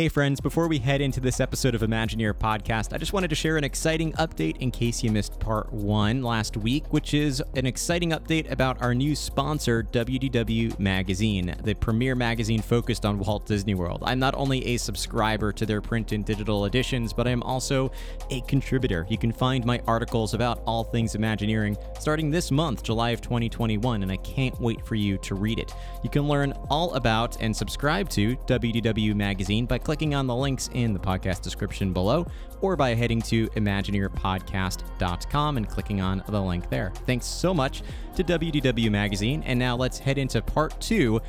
Hey, friends, before we head into this episode of Imagineer Podcast, I just wanted to share an exciting update in case you missed part one last week, which is an exciting update about our new sponsor, WDW Magazine, the premier magazine focused on Walt Disney World. I'm not only a subscriber to their print and digital editions, but I'm also a contributor. You can find my articles about all things Imagineering starting this month, July of 2021, and I can't wait for you to read it. You can learn all about and subscribe to WDW Magazine by clicking on the links in the podcast description below or by heading to ImagineerPodcast.com and clicking on the link there. Thanks so much to WDW Magazine. And now let's head into part two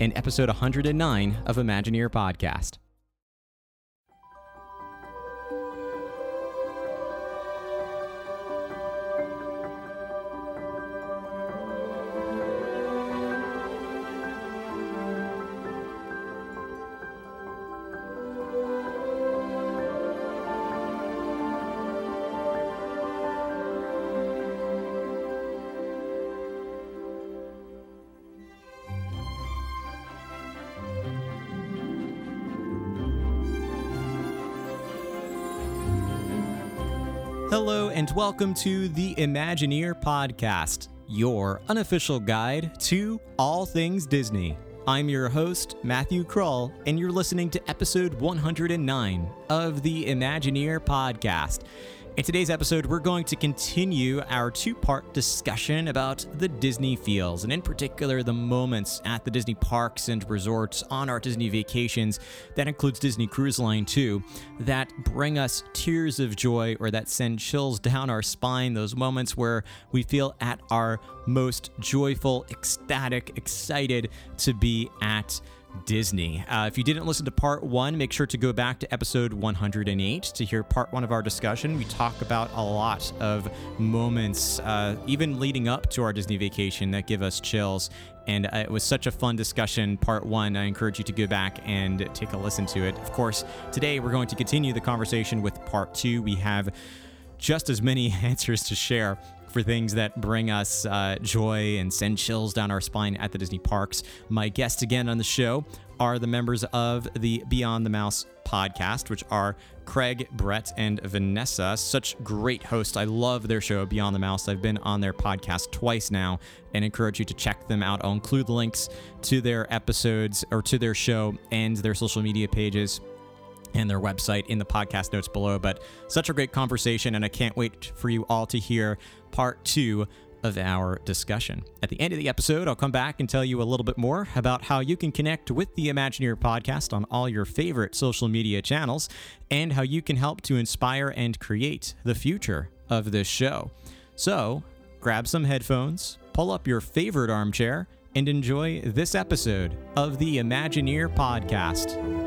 in episode 109 of Imagineer Podcast. Welcome to the Imagineer Podcast, your unofficial guide to all things Disney. I'm your host, Matthew Krull, and you're listening to episode 109 of the Imagineer Podcast. In today's episode, we're going to continue our two part discussion about the Disney feels, and in particular, the moments at the Disney parks and resorts on our Disney vacations. That includes Disney Cruise Line, too, that bring us tears of joy or that send chills down our spine. Those moments where we feel at our most joyful, ecstatic, excited to be at Disney. Uh, if you didn't listen to part one, make sure to go back to episode 108 to hear part one of our discussion. We talk about a lot of moments, uh, even leading up to our Disney vacation, that give us chills. And uh, it was such a fun discussion, part one. I encourage you to go back and take a listen to it. Of course, today we're going to continue the conversation with part two. We have just as many answers to share for things that bring us uh, joy and send chills down our spine at the Disney parks. My guests again on the show are the members of the Beyond the Mouse podcast, which are Craig, Brett, and Vanessa. Such great hosts. I love their show, Beyond the Mouse. I've been on their podcast twice now and encourage you to check them out. I'll include links to their episodes or to their show and their social media pages and their website in the podcast notes below. But such a great conversation, and I can't wait for you all to hear part two of our discussion. At the end of the episode, I'll come back and tell you a little bit more about how you can connect with the Imagineer podcast on all your favorite social media channels and how you can help to inspire and create the future of this show. So, grab some headphones, pull up your favorite armchair, and enjoy this episode of the Imagineer podcast.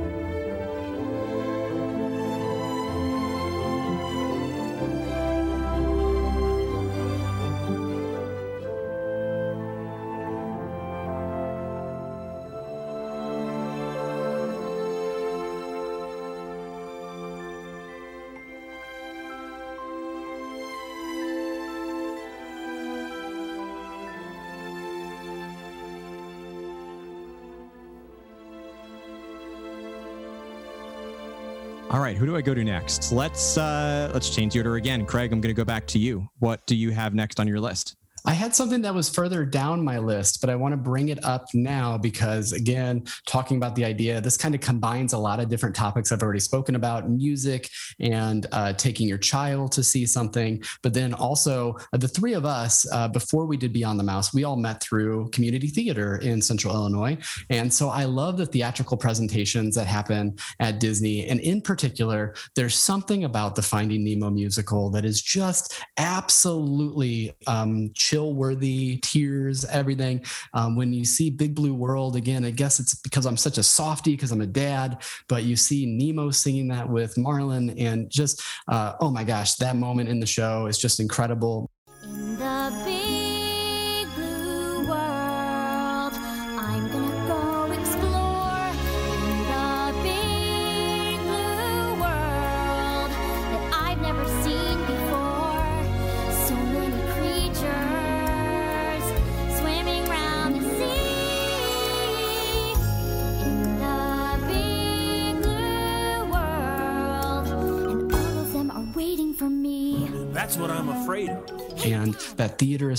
Right, who do I go to next? Let's uh, let's change the order again. Craig, I'm going to go back to you. What do you have next on your list? I had something that was further down my list, but I want to bring it up now because, again, talking about the idea, this kind of combines a lot of different topics I've already spoken about music and uh, taking your child to see something. But then also, uh, the three of us, uh, before we did Beyond the Mouse, we all met through community theater in Central Illinois. And so I love the theatrical presentations that happen at Disney. And in particular, there's something about the Finding Nemo musical that is just absolutely um, chill worthy, tears, everything. Um, when you see Big Blue World again, I guess it's because I'm such a softie because I'm a dad, but you see Nemo singing that with Marlin, and just uh, oh my gosh, that moment in the show is just incredible.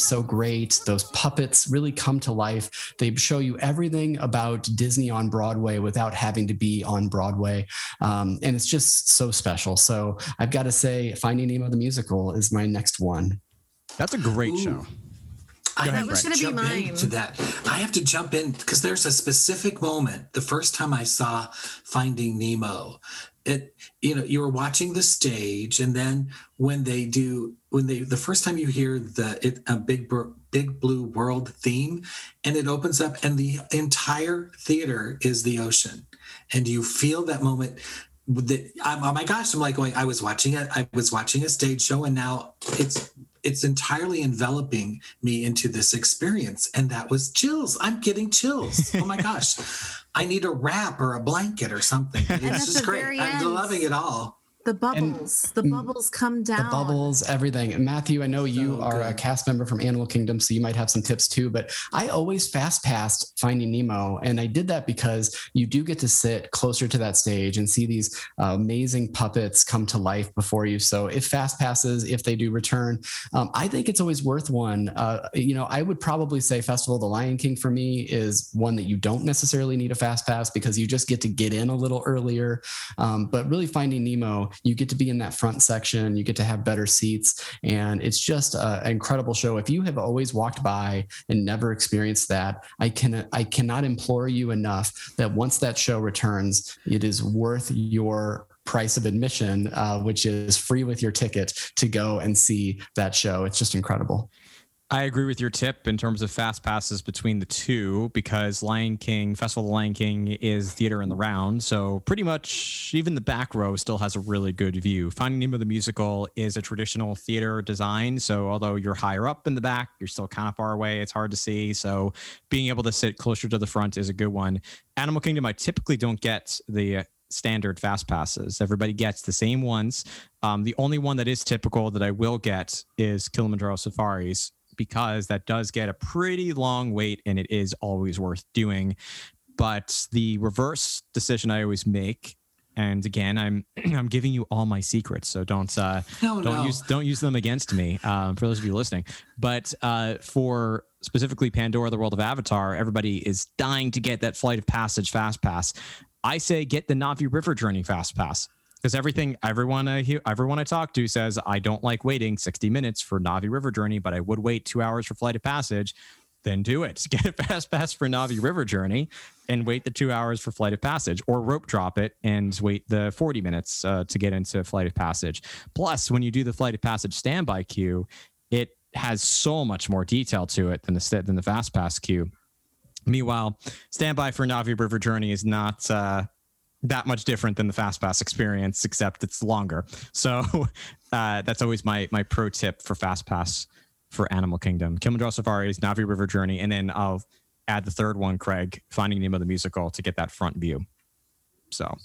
Is so great. Those puppets really come to life. They show you everything about Disney on Broadway without having to be on Broadway. Um, and it's just so special. So I've got to say, Finding Nemo the Musical is my next one. That's a great Ooh. show. I ahead, have to Gonna be jump mine. into that. I have to jump in because there's a specific moment. The first time I saw Finding Nemo, it you know you were watching the stage, and then when they do when they the first time you hear the it, a big big blue world theme, and it opens up, and the entire theater is the ocean, and you feel that moment. That I'm, oh my gosh! I'm like going. I was watching it. I was watching a stage show, and now it's it's entirely enveloping me into this experience and that was chills i'm getting chills oh my gosh i need a wrap or a blanket or something it's just great i'm loving it all The bubbles, the bubbles come down. The bubbles, everything. And Matthew, I know you So are a cast member from Animal Kingdom, so you might have some tips too. But I always fast passed Finding Nemo, and I did that because you do get to sit closer to that stage and see these uh, amazing puppets come to life before you. So if fast passes, if they do return, um, I think it's always worth one. Uh, you know, I would probably say Festival of the Lion King for me is one that you don't necessarily need a fast pass because you just get to get in a little earlier. Um, but really, Finding Nemo, you get to be in that front section, you get to have better seats, and it's just an incredible show. If you have always walked by and never experienced that, I can I cannot implore you enough that once that show returns, it is worth your price of admission, uh, which is free with your ticket to go and see that show. It's just incredible. I agree with your tip in terms of fast passes between the two because Lion King, Festival of the Lion King is theater in the round. So pretty much even the back row still has a really good view. Finding Nemo the Musical is a traditional theater design. So although you're higher up in the back, you're still kind of far away. It's hard to see. So being able to sit closer to the front is a good one. Animal Kingdom, I typically don't get the standard fast passes. Everybody gets the same ones. Um, the only one that is typical that I will get is Kilimanjaro Safaris because that does get a pretty long wait and it is always worth doing. But the reverse decision I always make, and again, I'm I'm giving you all my secrets, so don't uh, no don't no. use don't use them against me um, for those of you listening. But uh, for specifically pandora the world of avatar everybody is dying to get that flight of passage fast pass. I say get the na'vi river journey fast pass because everything everyone I hear, everyone I talk to says I don't like waiting 60 minutes for Na'vi River Journey, but I would wait two hours for Flight of Passage. Then do it. Get a fast pass for Na'vi River Journey and wait the two hours for Flight of Passage, or rope drop it and wait the 40 minutes uh, to get into Flight of Passage. Plus, when you do the Flight of Passage standby queue, it has so much more detail to it than the than the fast pass queue. Meanwhile, standby for Na'vi River Journey is not uh, that much different than the fast pass experience, except it's longer. So uh, that's always my my pro tip for fast pass for Animal Kingdom, Kilimanjaro Safaris, Na'vi River Journey, and then I'll add the third one, Craig, Finding Nemo the musical to get that front view. So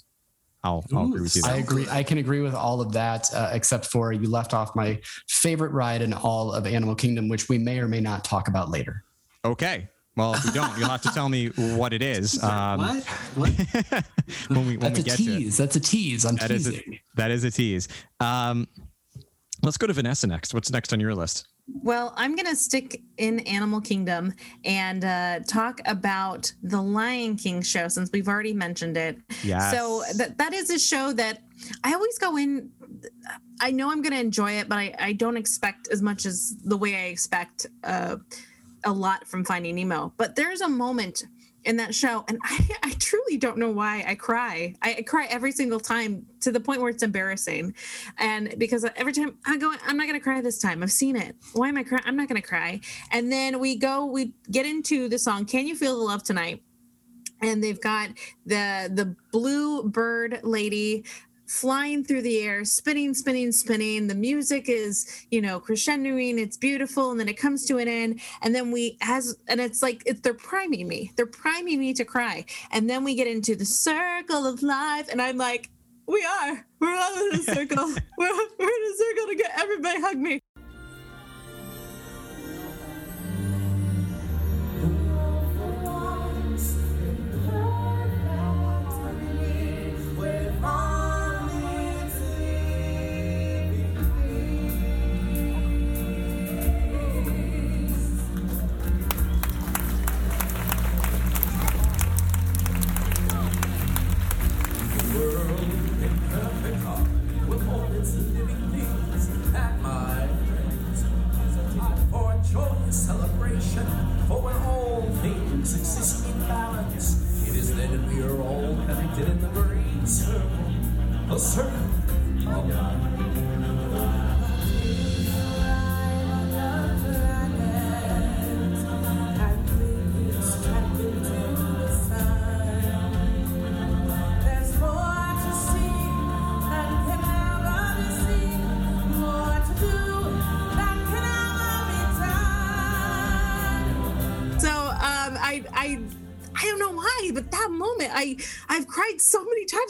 I'll, I'll Ooh, agree with you. so- I agree. I can agree with all of that, uh, except for you left off my favorite ride in all of Animal Kingdom, which we may or may not talk about later. Okay. Well, if we don't, you'll have to tell me what it is um, what what when we when That's we a get to it. tease. That's a tease. I'm That is a, teasing. that is a tease. Um, let's go to Vanessa next. What's next on your list? Well, I'm going to stick in Animal Kingdom and uh, talk about the Lion King show since we've already mentioned it. Yes. So that that is a show that I always go in. I know I'm going to enjoy it, but I, I don't expect as much as the way I expect uh, a lot from Finding Nemo. But there's a moment in that show, and I, I truly don't know why I cry. I, I cry every single time to the point where it's embarrassing. And because every time I go, I'm not going to cry this time. I've seen it. Why am I crying? I'm not going to cry. And then we go, we get into the song, Can You Feel the Love Tonight? and they've got the the blue bird lady flying through the air spinning spinning spinning. The music is you know crescendoing. It's beautiful. And then it comes to an end. And then we as and it's like it, they're priming me. They're priming me to cry. And then we get into the circle of life. And i'm like we are. We're all in a circle. We're, we're in a circle to get everybody hug me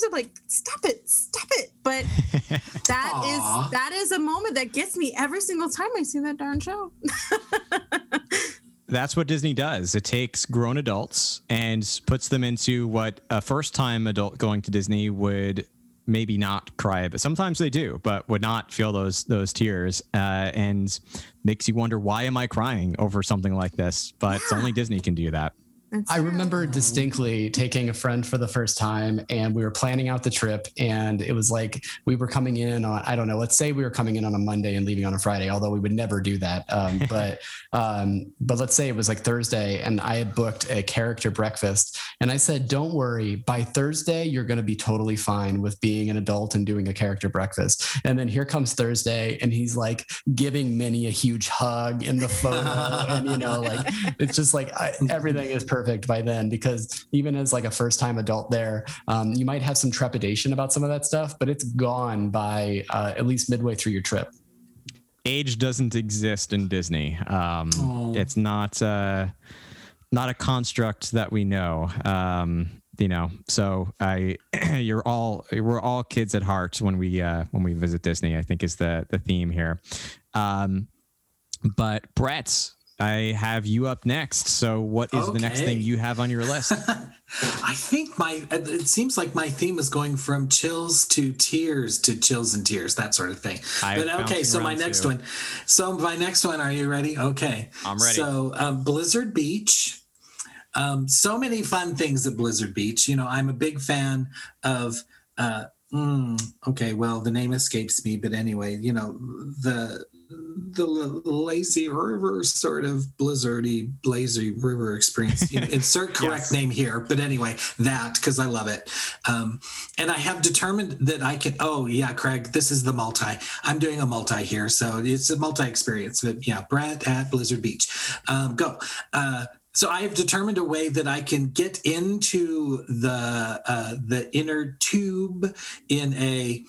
I'm like, stop it, stop it. But that is that is a moment that gets me every single time I see that darn show. That's what Disney does. It takes grown adults and puts them into what a first time adult going to Disney would maybe not cry, but sometimes they do, but would not feel those those tears, uh, and makes you wonder why am I crying over something like this? But only Disney can do that. It's- I remember distinctly taking a friend for the first time and we were planning out the trip and it was like we were coming in on I don't know let's say we were coming in on a Monday and leaving on a Friday although we would never do that um, but um, but let's say it was like Thursday and I had booked a character breakfast and I said don't worry by Thursday you're going to be totally fine with being an adult and doing a character breakfast. And then here comes Thursday and he's like giving Minnie a huge hug in the photo and you know like it's just like I, everything is perfect by then because even as like a first time adult there um, you might have some trepidation about some of that stuff but it's gone by uh, at least midway through your trip Age doesn't exist in Disney. Um, Oh. It's not uh, not a construct that we know. Um, you know, so I, you're all we're all kids at heart when we uh, when we visit Disney. I think is the the theme here. Um, but Brett, I have you up next. So what is the next thing you have on your list? I think my it seems like my theme is going from chills to tears to chills and tears, that sort of thing. I'm but okay, so my next too. one. So my next one, are you ready? Okay. I'm ready. So um, Blizzard Beach. Um, so many fun things at Blizzard Beach. You know, I'm a big fan of uh mm, okay, well the name escapes me, but anyway, you know, the the lazy river sort of blizzardy lazy river experience. You know, insert correct Yes. name here but anyway that because i love it. Um, and i have determined that i can oh yeah craig this is the multi. I'm doing a multi here so it's a multi experience but yeah brett at blizzard beach. Um, go. Uh, so I have determined a way that I can get into the uh, the inner tube in a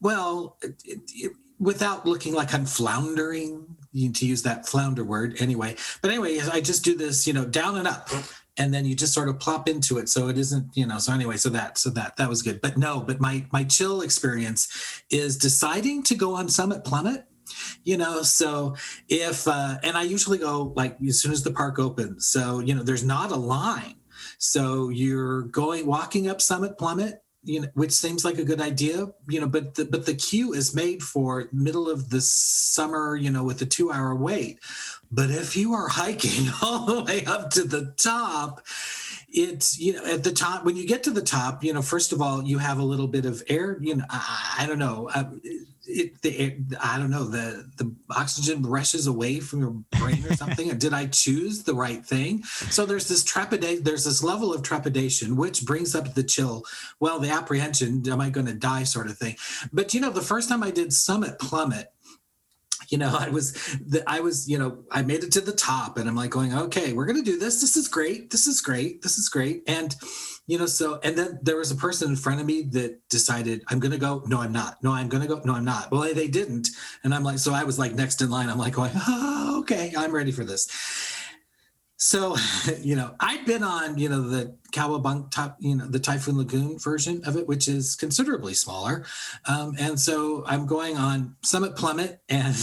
well, it, it, without looking like I'm floundering, to use that flounder word anyway. But anyway, I just do this, you know, down and up. And then you just sort of plop into it. So it isn't, you know, so anyway, so that, so that, that was good. But no, but my, my chill experience is deciding to go on Summit Plummet you know so if uh and i usually go like as soon as the park opens so you know there's not a line so you're going walking up summit plummet you know which seems like a good idea you know but the, but the queue is made for middle of the summer you know with a two hour wait. But if you are hiking all the way up to the top it's you know at the top when you get to the top you know first of all you have a little bit of air you know i, I don't know uh, it, air, i don't know the the oxygen rushes away from your brain or something did i choose the right thing? So there's this trepidation there's this level of trepidation which brings up the chill well the apprehension am i going to die sort of thing. But you know the first time i did summit plummet you know i was the, i was you know i made it to the top and i'm like going okay we're going to do this. This is great. This is great. This is great. And you know so and then there was a person in front of me that decided i'm going to go. No i'm not. No i'm going to go. No i'm not. Well they didn't. And i'm like so i was like next in line. I'm like going oh, okay i'm ready for this. So you know i've been on you know the cowabunk top you know the typhoon lagoon version of it which is considerably smaller. Um, and so i'm going on summit plummet and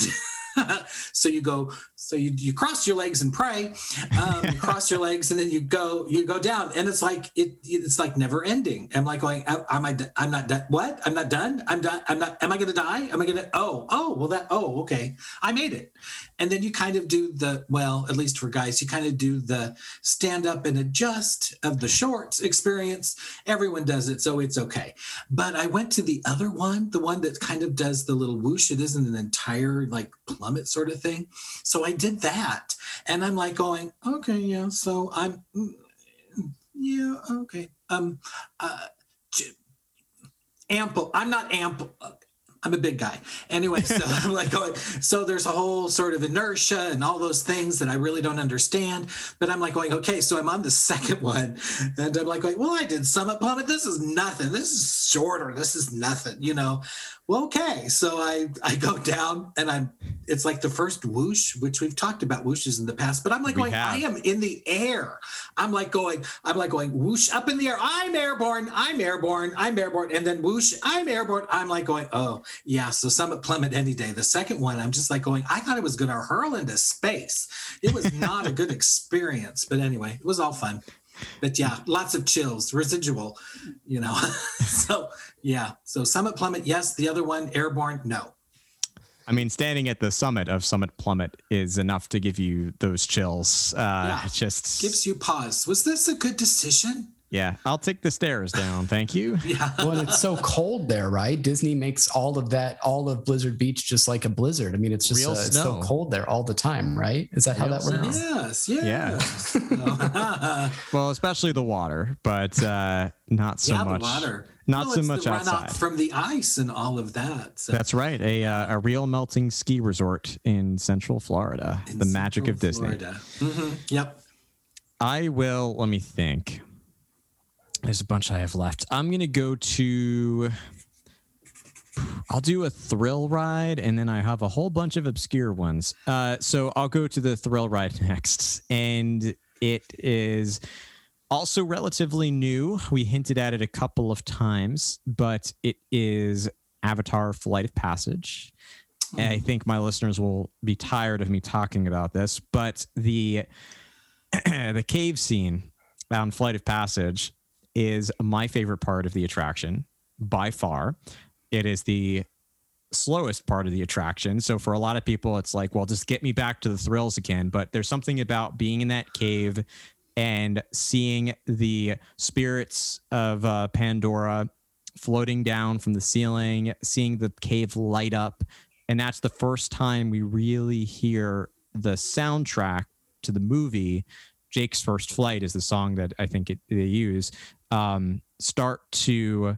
so you go so you, you cross your legs and pray um, you cross your legs and then you go you go down. And it's like it it's like never ending. I'm like going am am I'm not done what? I'm not done? I'm done i'm not am i gonna die? Am i gonna oh oh well that oh okay. I made it. And then you kind of do the well at least for guys you kind of do the stand up and adjust of the shorts experience. Everyone does it so it's okay. But i went to the other one the one that kind of does the little whoosh. It isn't an entire like plummet sort of thing. So i did that and i'm like going okay yeah so i'm mm, yeah okay um uh ample. I'm not ample. I'm a big guy. Anyway, so I'm like going, so there's a whole sort of inertia and all those things that I really don't understand. But I'm like going, okay, so I'm on the second one. And I'm like going, well, I did Summit Plummet. This is nothing. This is shorter. This is nothing, you know. Well, okay. So I I go down and I'm it's like the first whoosh, which we've talked about whooshes in the past, but I'm like We going, I am in the air. I'm like going, I'm like going whoosh up in the air. I'm airborne. I'm airborne. I'm airborne. And then whoosh, I'm airborne. I'm like going, oh yeah. So Summit Plummet any day. The second one, I'm just like going, I thought it was going to hurl into space. It was not a good experience, but anyway, it was all fun. But yeah, lots of chills, residual, you know. so yeah. So Summit Plummet, yes. The other one, airborne, no. I mean, standing at the summit of Summit Plummet is enough to give you those chills. Uh, Yeah. Just Gives you pause. Was this a good decision? Yeah. I'll take the stairs down. Thank you. Yeah. well, it's so cold there, right? Disney makes all of that, all of Blizzard Beach, just like a blizzard. I mean, it's just Real uh, it's so snow. cold there all the time, right? Is that how Real that works? snow. Yes. Yeah. Yeah. Well, especially the water, but uh, not so yeah, much. the water. Not Well, so much the outside. from the ice and all of that. So That's right. A uh, a real melting ski resort in Central Florida. in the magic of Central Disney. Florida. Mhm. Yep. I will. Let me think. There's a bunch I have left. I'm gonna go to. I'll do a thrill ride, and then I have a whole bunch of obscure ones. Uh, so I'll go to the thrill ride next, and it is also relatively new. We hinted at it a couple of times, but it is Avatar: Flight of Passage. And I think my listeners will be tired of me talking about this, but the the cave scene on Flight of Passage is my favorite part of the attraction by far. It is the slowest part of the attraction. So for a lot of people, it's like, well, just get me back to the thrills again. But there's something about being in that cave and seeing the spirits of uh, Pandora floating down from the ceiling, seeing the cave light up. And that's the first time we really hear the soundtrack to the movie. Jake's First Flight is the song that I think it, they use. Um, start to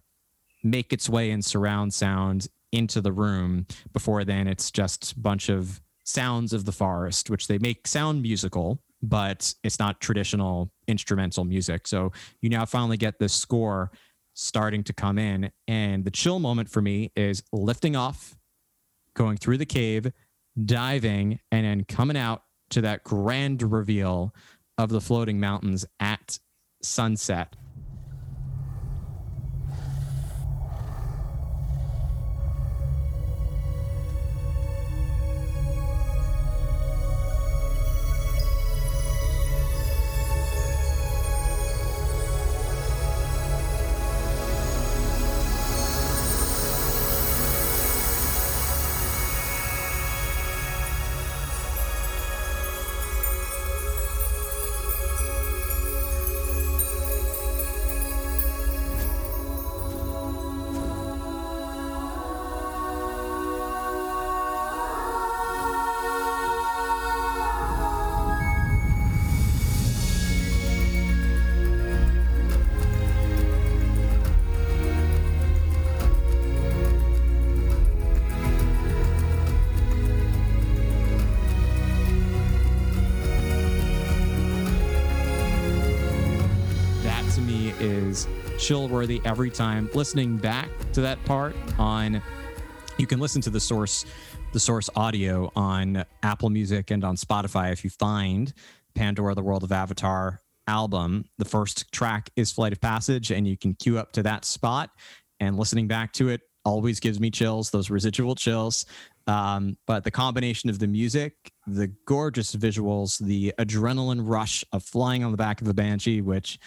make its way in surround sound into the room. Before then, it's just a bunch of sounds of the forest, which they make sound musical, but it's not traditional instrumental music. So you now finally get this score starting to come in. And the chill moment for me is lifting off, going through the cave, diving, and then coming out to that grand reveal of the floating mountains at sunset. Every time. Listening back to that part on you can listen to the source the source audio on apple music and on spotify if you find pandora the world of avatar album. The first track is flight of passage and you can queue up to that spot. And listening back to it always gives me chills those residual chills. Um, but the combination of the music the gorgeous visuals the adrenaline rush of flying on the back of a banshee which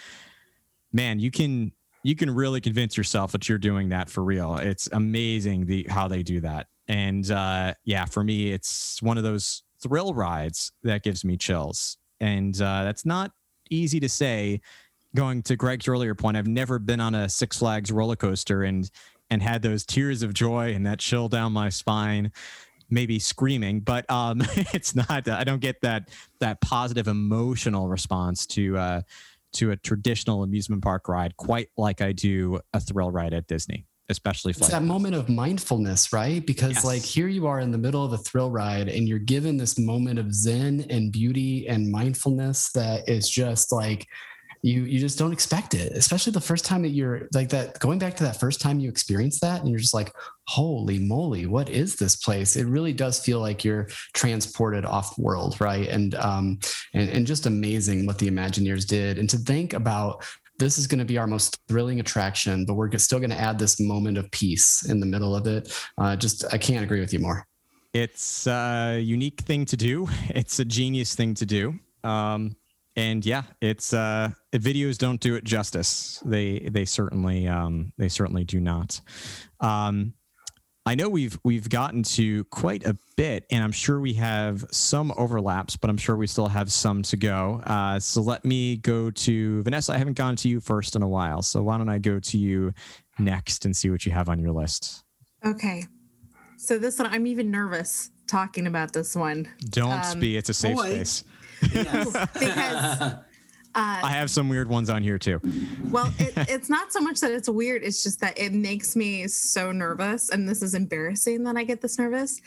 man, you can you can really convince yourself that you're doing that for real. It's amazing the how they do that. And uh, yeah, for me, it's one of those thrill rides that gives me chills. And uh, that's not easy to say. Going to Greg's earlier point, I've never been on a Six Flags roller coaster and and had those tears of joy and that chill down my spine maybe screaming but um it's not i don't get that that positive emotional response to uh to a traditional amusement park ride quite like I do a thrill ride at Disney. especially It's that moment of mindfulness, right? Because Yes. like here you are in the middle of a thrill ride and you're given this moment of zen and beauty and mindfulness that is just like you you just don't expect it. Especially the first time that you're like that going back to that first time you experience that and you're just like, "Holy moly, what is this place?" It really does feel like you're transported off world, right? And um and, and just amazing what the Imagineers did. And to think about this is going to be our most thrilling attraction, but we're still going to add this moment of peace in the middle of it. Uh, just, I can't agree with you more. It's a unique thing to do. It's a genius thing to do. Um, and yeah, it's uh, videos don't do it justice. They they certainly um, they certainly do not. Um, I know we've we've gotten to quite a bit, and I'm sure we have some overlaps, but I'm sure we still have some to go. Uh, so let me go to Vanessa. I haven't gone to you first in a while, so why don't I go to you next and see what you have on your list? Okay. So this one, I'm even nervous talking about this one Don't Um, be. It's a safe boy. space. Yes. because I have some weird ones on here too. Well, it, it's not so much that it's weird. It's just that it makes me so nervous. And this is embarrassing that I get this nervous.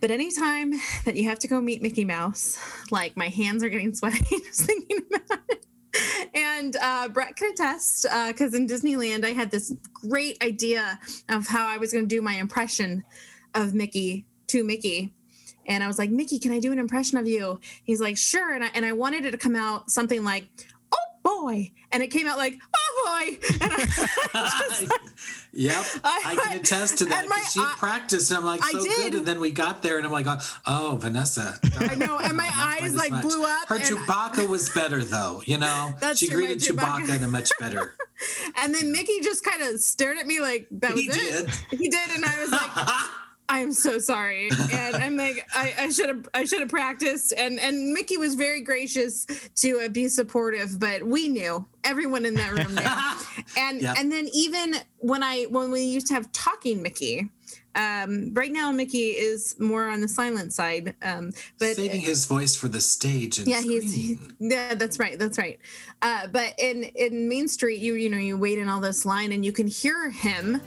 But anytime that you have to go meet Mickey Mouse, like my hands are getting sweaty just thinking about it. And uh, Brett can attest, because in Disneyland, I had this great idea of how I was going to do my impression of Mickey to Mickey. And I was like, Mickey, can I do an impression of you? He's like, sure. And I, and I wanted it to come out something like, oh boy. And it came out like, oh boy. And I, just, yep. I- I, can attest to that. my she eye- practiced. And I'm like, I so good. And then we got there and I'm like, oh, Vanessa. I know, and my eyes, like, much. blew up, Her Chewbacca was better though, you know? That's she true, greeted Chewbacca, Chewbacca. in a much better. and then Mickey just kind of stared at me like, that was He it. did. He did. And I was like, I'm so sorry. And I'm like, I, should have, I should have practiced. And and Mickey was very gracious to uh, be supportive, but we knew everyone in that room knew. And Yep. and then even when I when we used to have talking Mickey, um, right now Mickey is more on the silent side. Um, but Saving his voice for the stage. And yeah he's he- yeah that's right that's right uh but in in main street you you know you wait in all this line and you can hear him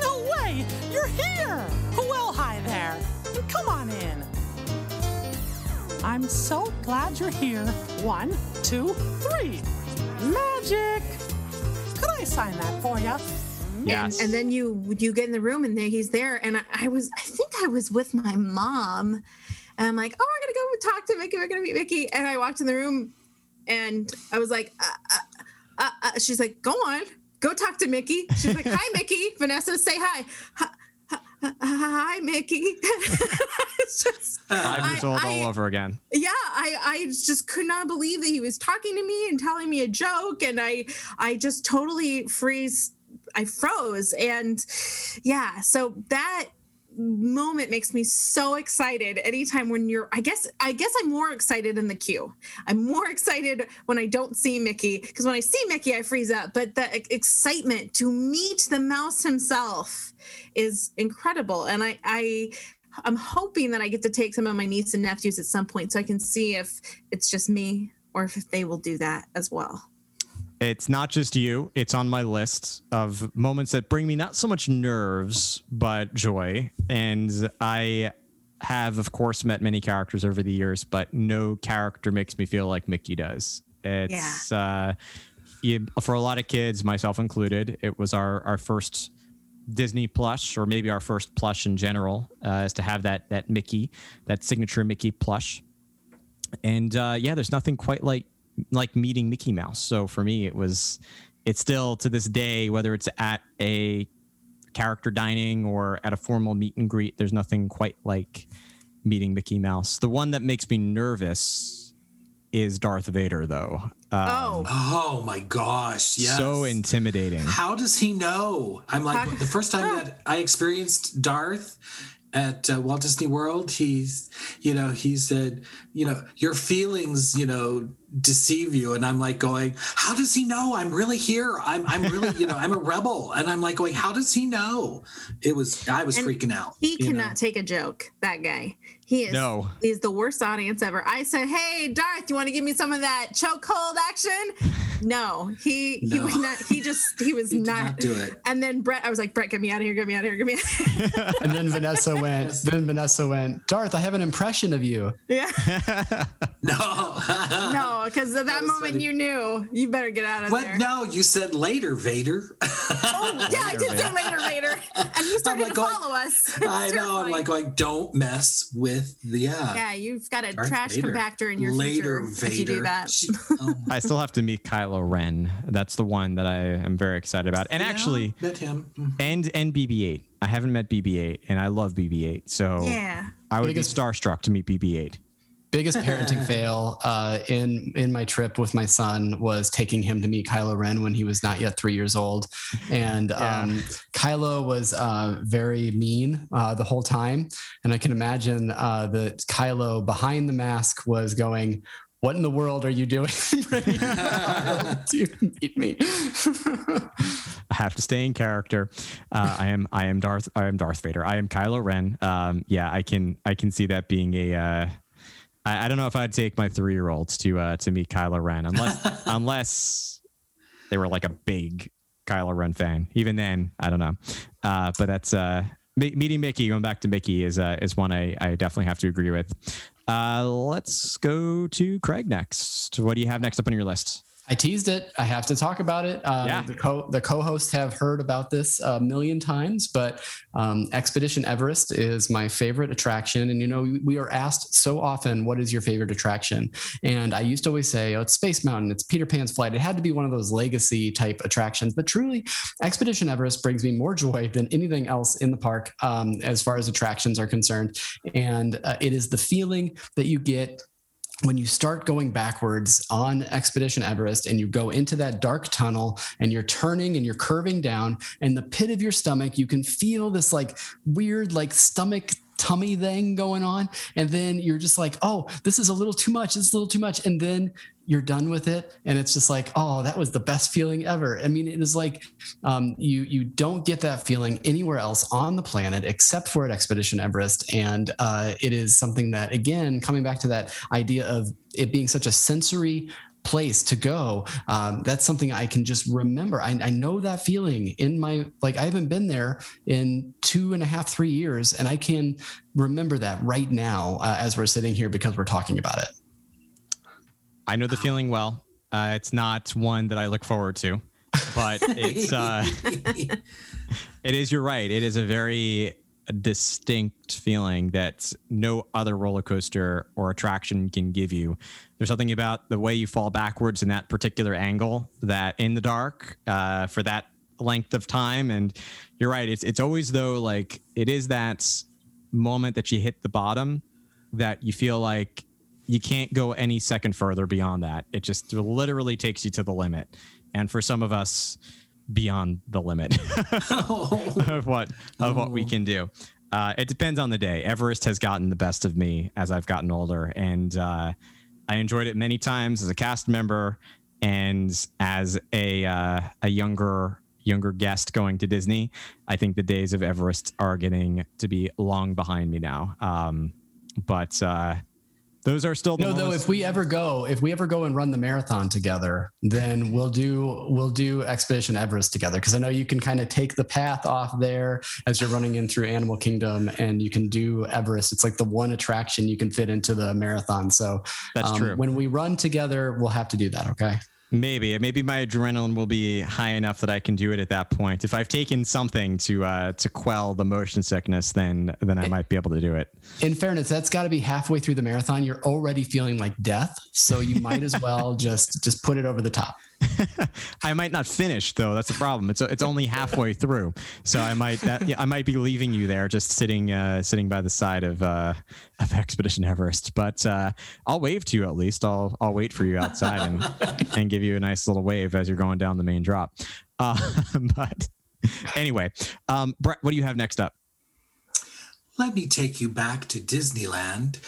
No way! You're here! Well, hi there. Come on in. I'm so glad you're here. One, two, three. Magic! Could I sign that for you? Yes. and then you you get in the room and there he's there and I, I was i think i was with my mom and i'm like oh we're gonna go talk to mickey we're gonna meet mickey and i walked in the room and i was like uh, uh, uh, uh, she's like go on go talk to mickey. She's like hi mickey. Vanessa say hi. Hi, mickey. It's just Five years I- old I- all over again. yeah i i just could not believe that he was talking to me and telling me a joke and i i just totally freeze i froze and yeah so that moment makes me so excited anytime when you're i guess i guess i'm more excited in the queue. I'm more excited when i don't see mickey because when i see mickey i freeze up. But the excitement to meet the mouse himself is incredible. And i i i'm hoping that i get to take some of my nieces and nephews at some point so i can see if it's just me or if they will do that as well It's not just you. It's on my list of moments that bring me not so much nerves, but joy. And I have, of course, met many characters over the years, but no character makes me feel like Mickey does. It's uh, you, for a lot of kids, myself included. It was our our first Disney plush, or maybe our first plush in general, uh, is to have that that Mickey, that signature Mickey plush. And uh, yeah, there's nothing quite like like meeting Mickey Mouse. So for me, it was. It's still to this day, whether it's at a character dining or at a formal meet and greet, there's nothing quite like meeting Mickey Mouse. The one that makes me nervous is Darth Vader, though. Um, oh Oh my gosh. Yes. so intimidating. How does he know? I'm like, the first time that I experienced Darth at uh, Walt Disney World, he's, you know, he said, you know, your feelings, you know, deceive you and i'm like going how does he know i'm really here i'm i'm really you know i'm a rebel and i'm like going how does he know it was i was And freaking out He cannot know? take a joke. That guy. He is. No. He's the worst audience ever. I said, "Hey, Darth, you want to give me some of that chokehold action?" No, he he No. would not. He just he was He not. not do it And then Brett, I was like, Brett, get me out of here, get me out of here, get me. Out of here. And then Vanessa went. Then Vanessa went. Darth, I have an impression of you. yeah, no no, because at that was moment funny. you knew you better get out of there. what there. no you said later vader Oh, yeah, I did say later, later, and he started like to going- follow us. i know i'm like going don't mess with the uh yeah, you've got a Darth trash Vader. compactor in your later future vader if you do that. She- oh I still have to meet Kylo Ren. That's the one that I am very excited about. And Yeah, actually, met him Mhm. and and BB-8. I haven't met BB-8, and I love BB-8. So Yeah. I would Biggest- be starstruck to meet BB-8. Biggest parenting fail uh, in in my trip with my son was taking him to meet Kylo Ren when he was not yet three years old, and um, Kylo was uh, very mean uh, the whole time, and I can imagine uh, that Kylo behind the mask was going. What in the world are you doing? bringing Kylo to meet me. I have to stay in character. Uh, I am I am Darth I am Darth Vader. I am Kylo Ren. Um, yeah, I can I can see that being a. Uh, I, I don't know if I'd take my three year olds to uh, to meet Kylo Ren unless unless they were like a big Kylo Ren fan. Even then, I don't know. Uh, but that's uh, me- meeting Mickey. Going back to Mickey is uh, is one I, I definitely have to agree with. Uh, let's go to Craig next. What do you have next up on your list? I teased it. I have to talk about it. Um, Yeah. The co the co-hosts have heard about this a million times, but um, Expedition Everest is my favorite attraction. And you know, we- are asked so often, "What is your favorite attraction?" And I used to always say, "Oh, it's Space Mountain. It's Peter Pan's Flight." It had to be one of those legacy type attractions. But truly, Expedition Everest brings me more joy than anything else in the park, um, as far as attractions are concerned. And uh, it is the feeling that you get when you start going backwards on Expedition Everest and you go into that dark tunnel and you're turning and you're curving down, and the pit of your stomach, you can feel this like weird, like stomach tummy thing going on. And then you're just like, oh, this is a little too much. This is a little too much. And then you're done with it. And it's just like, oh, that was the best feeling ever. I mean, it is like um, you you don't get that feeling anywhere else on the planet except for at Expedition Everest, and uh, it is something that again coming back to that idea of it being such a sensory place to go um, that's something i can just remember I, I know that feeling in my like i haven't been there in two and a half three years and i can remember that right now uh, as we're sitting here because we're talking about it I know the feeling well. Uh, it's not one that I look forward to, but it's uh, it is. You're right. It is a very distinct feeling that no other roller coaster or attraction can give you. There's something about the way you fall backwards in that particular angle that in the dark uh, for that length of time. And you're right. It's it's always though like it is that moment that you hit the bottom that you feel like you can't go any second further beyond that. It just literally takes you to the limit. And for some of us, beyond the limit of what of what we can do. Uh, it depends on the day. Everest has gotten the best of me as I've gotten older, and uh, I enjoyed it many times as a cast member and as a uh, a younger younger guest going to Disney. I think the days of Everest are getting to be long behind me now. Um, but uh, those are still the No, though, if we ever go, if we ever go and run the marathon together, then we'll do we'll do Expedition Everest together because I know you can kind of take the path off there as you're running in through Animal Kingdom, and you can do Everest. It's like the one attraction you can fit into the marathon. So That's um, true. When we run together, we'll have to do that. Okay. Maybe, maybe my adrenaline will be high enough that I can do it at that point. If I've taken something to uh, to quell the motion sickness, then then I might be able to do it. In fairness, that's got to be halfway through the marathon. You're already feeling like death, so you might as well just just put it over the top. I might not finish though. That's the problem. It's it's only halfway through, so I might that, yeah, I might be leaving you there, just sitting uh, sitting by the side of uh, of Expedition Everest. But uh, I'll wave to you at least. I'll I'll wait for you outside and and give you a nice little wave as you're going down the main drop. Uh, but anyway, um, Brett, what do you have next up? Let me take you back to Disneyland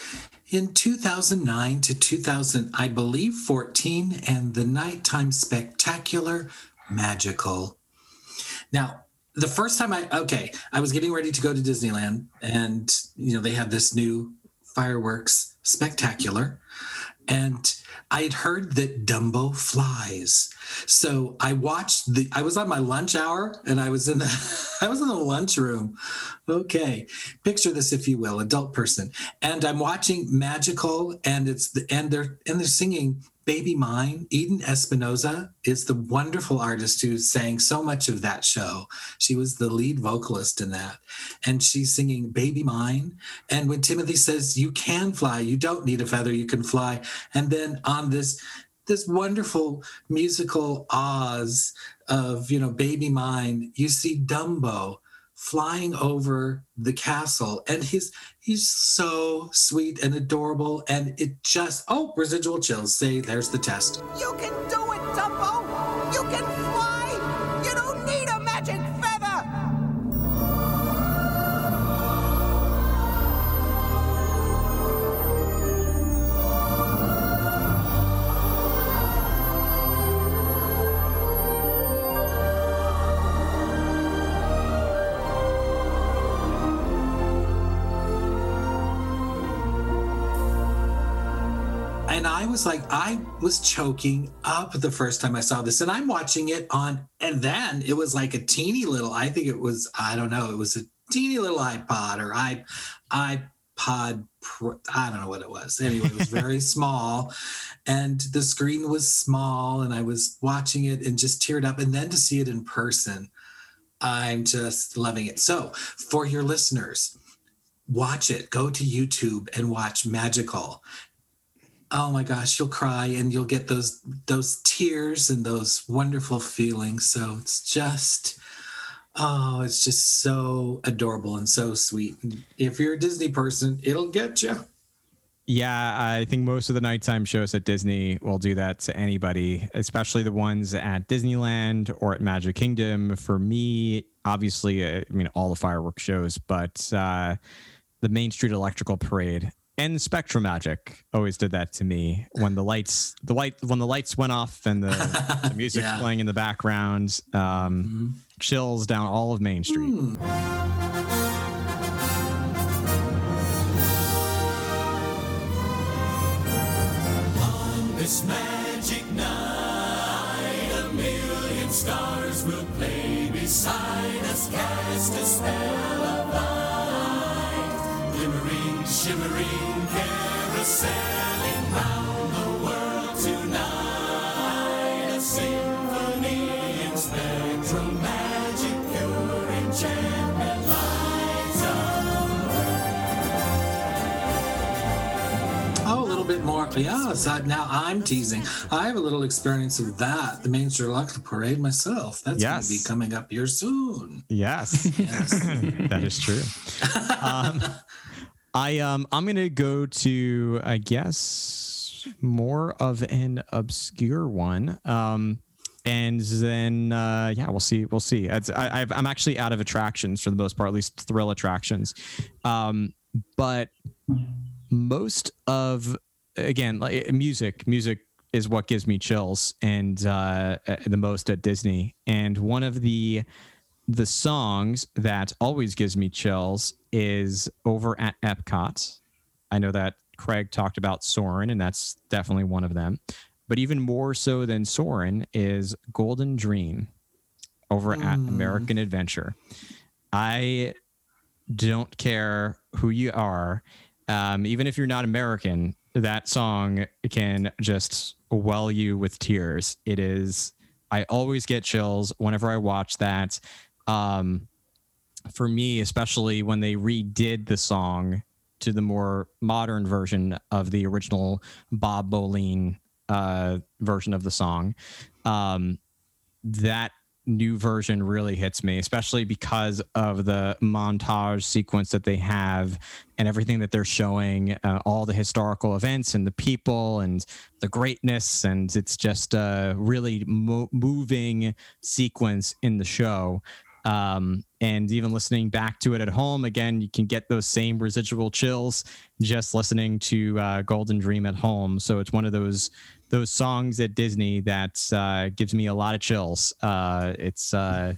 in 2009 to 2000, I believe 14, and the nighttime spectacular magical. Now, the first time I okay, I was getting ready to go to Disneyland, and you know they have this new fireworks spectacular, and I had heard that Dumbo flies. So I watched the I was on my lunch hour and I was in the I was in the lunchroom. Okay. Picture this if you will, adult person. And I'm watching Magical and it's the and they're and they're singing Baby Mine, Eden Espinosa is the wonderful artist who sang so much of that show. She was the lead vocalist in that. And she's singing Baby Mine. And when Timothy says, You can fly, you don't need a feather, you can fly. And then on this this wonderful musical Oz of, you know, Baby Mine, you see Dumbo flying over the castle and he's he's so sweet and adorable and it just oh residual chills. Say there's the test. You can was like, I was choking up the first time I saw this, and I'm watching it on, and then it was like a teeny little. I think it was, I don't know, it was a teeny little iPod or i iPod. Pro, I don't know what it was. Anyway, it was very small, and the screen was small, and I was watching it and just teared up. And then to see it in person, I'm just loving it. So, for your listeners, watch it. Go to YouTube and watch Magical oh my gosh you'll cry and you'll get those those tears and those wonderful feelings. So it's just oh it's just so adorable and so sweet. If you're a disney person it'll get you. Yeah, I think most of the nighttime shows at Disney will do that to anybody, especially the ones at Disneyland or at Magic Kingdom. For me, obviously, I mean, all the fireworks shows, but uh, the Main Street Electrical Parade and Spectrum Magic always did that to me when the lights, the light, when the lights went off and the, the music's Yeah. playing in the background, um, chills down all of Main Street. This magic night, a million stars will play beside us, cast a spell of light. Glimmering, shimmering, carouseling round the world tonight. A symphony in spectrum magic, pure enchantment lights up. oh a little bit more. Yeah so now i'm teasing. I have a little experience of that the main street electric parade myself. That's going to be coming up here soon. Yes, yes. That is true. um, I um I'm gonna go to I guess more of an obscure one. Um, and then uh, yeah, we'll see. We'll see. It's, I, I'm actually out of attractions for the most part, at least thrill attractions. Um, but most of again like music music is what gives me chills and uh the most at disney and one of the the songs that always gives me chills is over at epcot. I know that craig talked about Soarin' and that's definitely one of them. But even more so than Soarin' is golden dream over at american adventure. I don't care who you are, um, even if you're not American, that song can just well you with tears. It is, I always get chills whenever I watch that. Um, for me, especially when they redid the song to the more modern version of the original Bob Moline uh, version of the song, um, that new version really hits me, especially because of the montage sequence that they have and everything that they're showing, uh, all the historical events and the people and the greatness. And it's just a really mo- moving sequence in the show. Um, and even listening back to it at home, again, you can get those same residual chills just listening to uh, Golden Dream at home. So it's one of those those songs at Disney that uh, gives me a lot of chills. Uh, it's uh,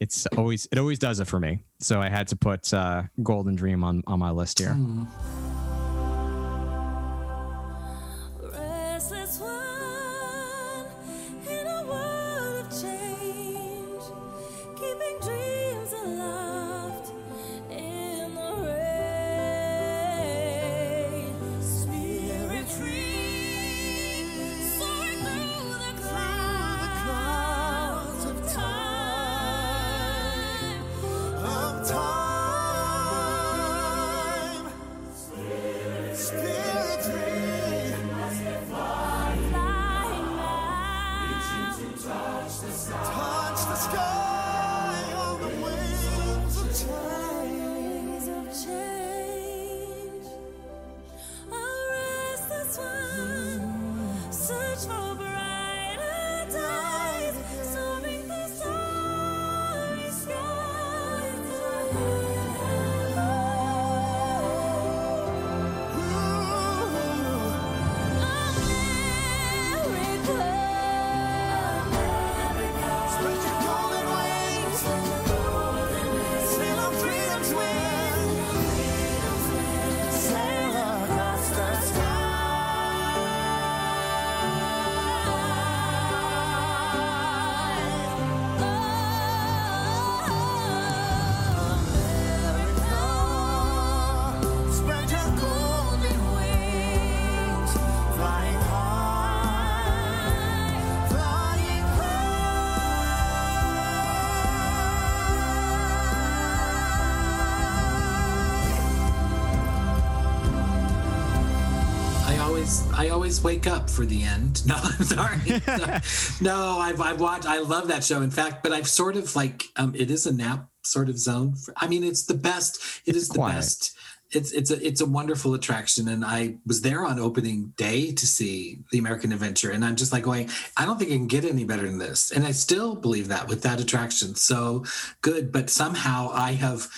it's always it always does it for me. So I had to put uh, Golden Dream on on my list here. Restless always wake up for the end. No, I'm sorry. no, I've I've watched. I love that show. In fact, but I've sort of like um, it is a nap sort of zone. For, I mean, it's the best. It is the quiet. best. It's it's a it's a wonderful attraction, and I was there on opening day to see the American Adventure, and I'm just like going, I don't think it can get any better than this, and I still believe that with that attraction. So good, but somehow I have,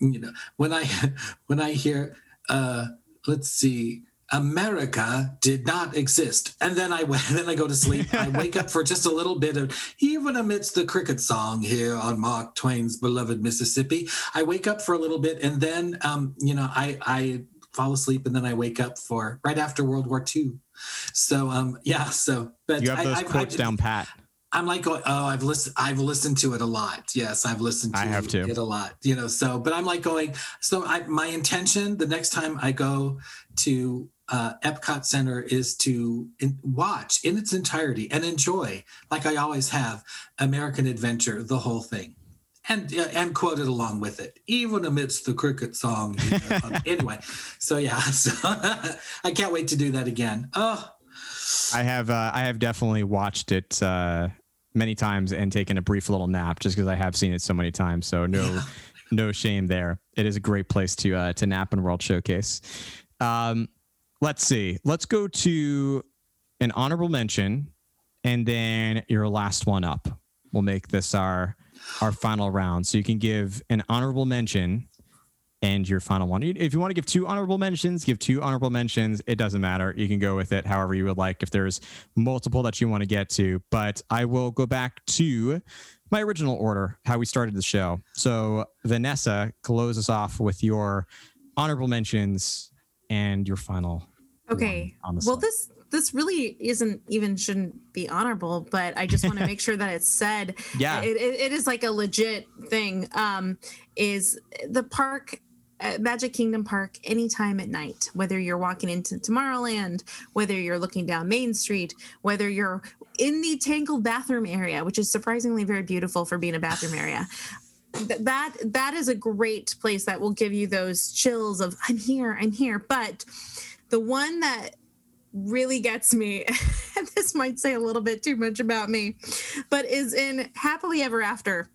you know, when I when I hear, uh, let's see. America did not exist, and then I then I go to sleep. I wake up for just a little bit of even amidst the cricket song here on Mark Twain's beloved Mississippi. I wake up for a little bit, and then um, you know I I fall asleep, and then I wake up for right after World War II. So um yeah, so but You have I- those I- I quotes just- down pat. I'm like going, oh, I've listened, I've listened to it a lot. Yes, I've listened to I have too. it a lot. You know, so but I'm like going, so I my intention the next time I go to uh, Epcot Center is to in, watch in its entirety and enjoy, like I always have, American Adventure, the whole thing. And, uh, and quote it along with it, even amidst the cricket song. you know. Anyway, so yeah, so I can't wait to do that again. Oh, I have uh, I have definitely watched it uh, many times and taken a brief little nap just because I have seen it so many times. So no no shame there. It is a great place to uh, to nap in World Showcase. Um, let's see. Let's go to an honorable mention, and then your last one up. We'll make this our our final round. So you can give an honorable mention and your final one. If you want to give two honorable mentions, give two honorable mentions. It doesn't matter. You can go with it however you would like if there's multiple that you want to get to. But I will go back to my original order, how we started the show. So Vanessa, close us off with your honorable mentions and your final. Okay. on the Well, this this really isn't even shouldn't be honorable, but I just want to make sure that it's said. Yeah. It, it, it is like a legit thing. Um, is the park. Uh, Magic Kingdom Park anytime at night, whether you're walking into Tomorrowland, whether you're looking down Main Street, whether you're in the tangled bathroom area, which is surprisingly very beautiful for being a bathroom area. Th- that that is a great place that will give you those chills of I'm here, I'm here. But the one that really gets me, and this might say a little bit too much about me, but is in Happily Ever After.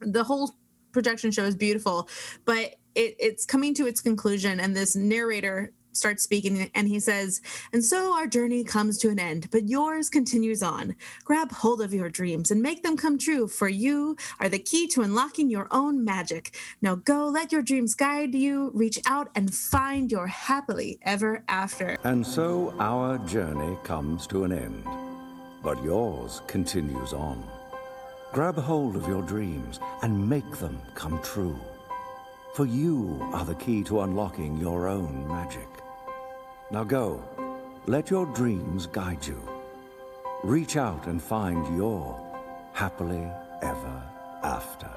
The whole projection show is beautiful, but it, it's coming to its conclusion, and this narrator starts speaking and he says, And so our journey comes to an end, but yours continues on. Grab hold of your dreams and make them come true, for you are the key to unlocking your own magic. Now go, let your dreams guide you, reach out and find your happily ever after. And so our journey comes to an end, but yours continues on. Grab hold of your dreams and make them come true. For you are the key to unlocking your own magic. Now go, let your dreams guide you. Reach out and find your happily ever after.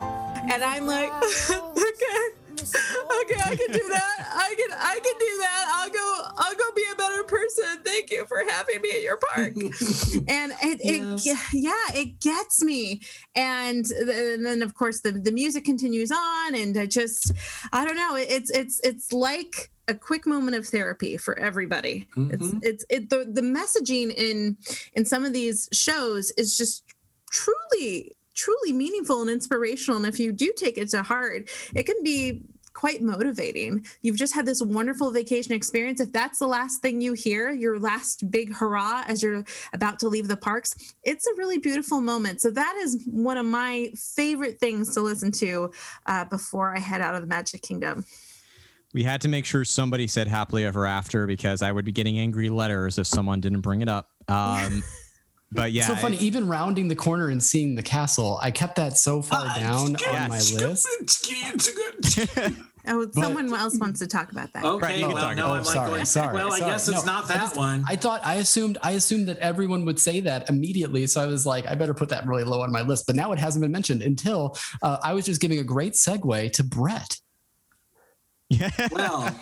And I'm like, okay, okay, I can do that. I can, I can do that. I'll go, I'll go be a better person. Thank you for having me at your park. and it, it yeah, it gets me. And, th- and then of course the, the music continues on, and I just, I don't know. It's, it's, it's like a quick moment of therapy for everybody. It's, Mhm. it's, it, the, the messaging in, in some of these shows is just truly truly meaningful and inspirational and if you do take it to heart it can be quite motivating. You've just had this wonderful vacation experience. If that's the last thing you hear your last big hurrah as you're about to leave the parks it's a really beautiful moment. So that is one of my favorite things to listen to uh, before i head out of the magic kingdom. We had to make sure somebody said happily ever after because I would be getting angry letters if someone didn't bring it up. Um, but yeah, so funny. it- Even rounding the corner and seeing the castle, I kept that so far Ah, down yes. on my list. oh someone else wants to talk about that Okay, Right, you can well, talk no, about I'm Oh, like sorry, going, sorry. well, I sorry. guess it's No, not I that just- one. I thought I assumed I assumed that everyone would say that immediately, so I was like, I better put that really low on my list. But now it hasn't been mentioned until uh, I was just giving a great segue to Brett. yeah. well,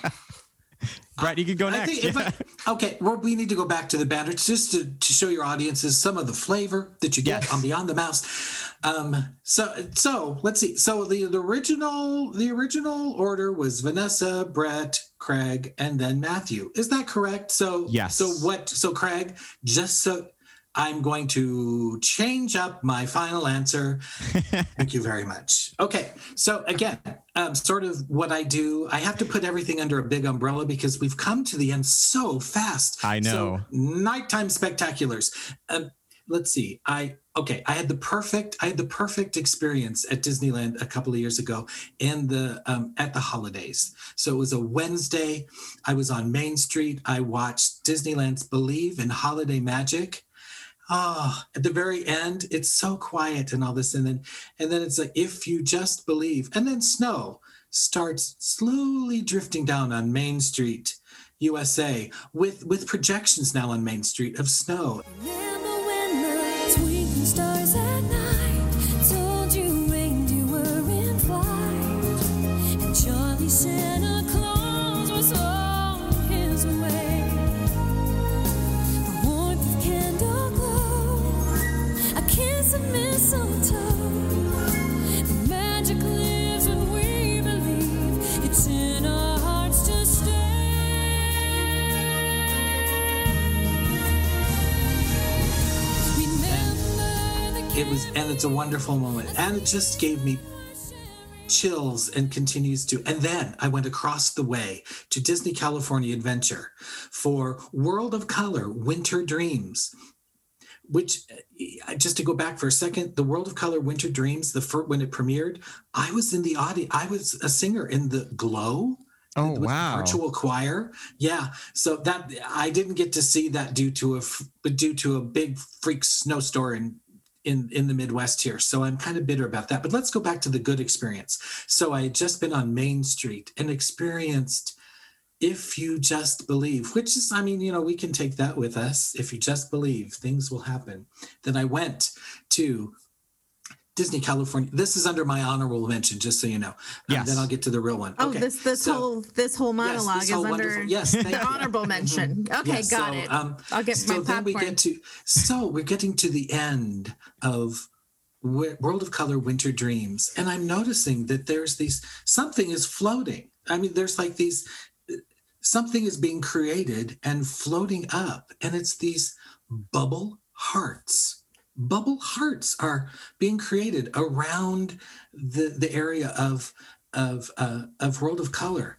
Brett, you could go I next. Yeah. I, okay, well, we need to go back to the banner just to, to show your audiences some of the flavor that you get Yes. on Beyond the Mouse. Um, so, so let's see. So the, the original the original order was Vanessa, Brett, Craig, and then Matthew. Is that correct? So Yes. So what? So Craig, just so I'm going to change up my final answer. Thank you very much. Okay, so again, um, sort of what I do, I have to put everything under a big umbrella because we've come to the end so fast. I know. So, nighttime spectaculars. Um, let's see. I okay. I had the perfect. I had the perfect experience at Disneyland a couple of years ago in the um, at the holidays. So it was a Wednesday. I was on Main Street. I watched Disneyland's Believe in Holiday Magic oh at the very end it's so quiet and all this and then and then it's like if you just believe and then snow starts slowly drifting down on main street usa with with projections now on main street of snow it was and it's a wonderful moment. And it just gave me chills and continues to and then i went across the way to disney california adventure for world of color winter dreams which uh, just to go back for a second the world of color winter dreams the first when it premiered i was in the audience i was a singer in the glow Oh wow. virtual choir. Yeah. So that i didn't get to see that due to a due to a big freak snowstorm in in the midwest here. So i'm kind of bitter about that but let's go back to the good experience. So i had just been on main street and experienced if you just believe which is i mean you know we can take that with us. If you just believe things will happen. Then i went to disney california this is under my honorable mention just so you know. Um, Yes. then i'll get to the real one. Oh Okay, this this so- whole this whole Yes, monologue this whole is under yes, the honorable mention. Okay Yes, got so, it. um, i'll get so my then we get to so we're getting to the end of Wi- World of Color Winter Dreams, and I'm noticing that there's these something is floating. I mean, there's like these something is being created and floating up, and it's these bubble hearts. Bubble hearts are being created around the the area of of uh, of World of Color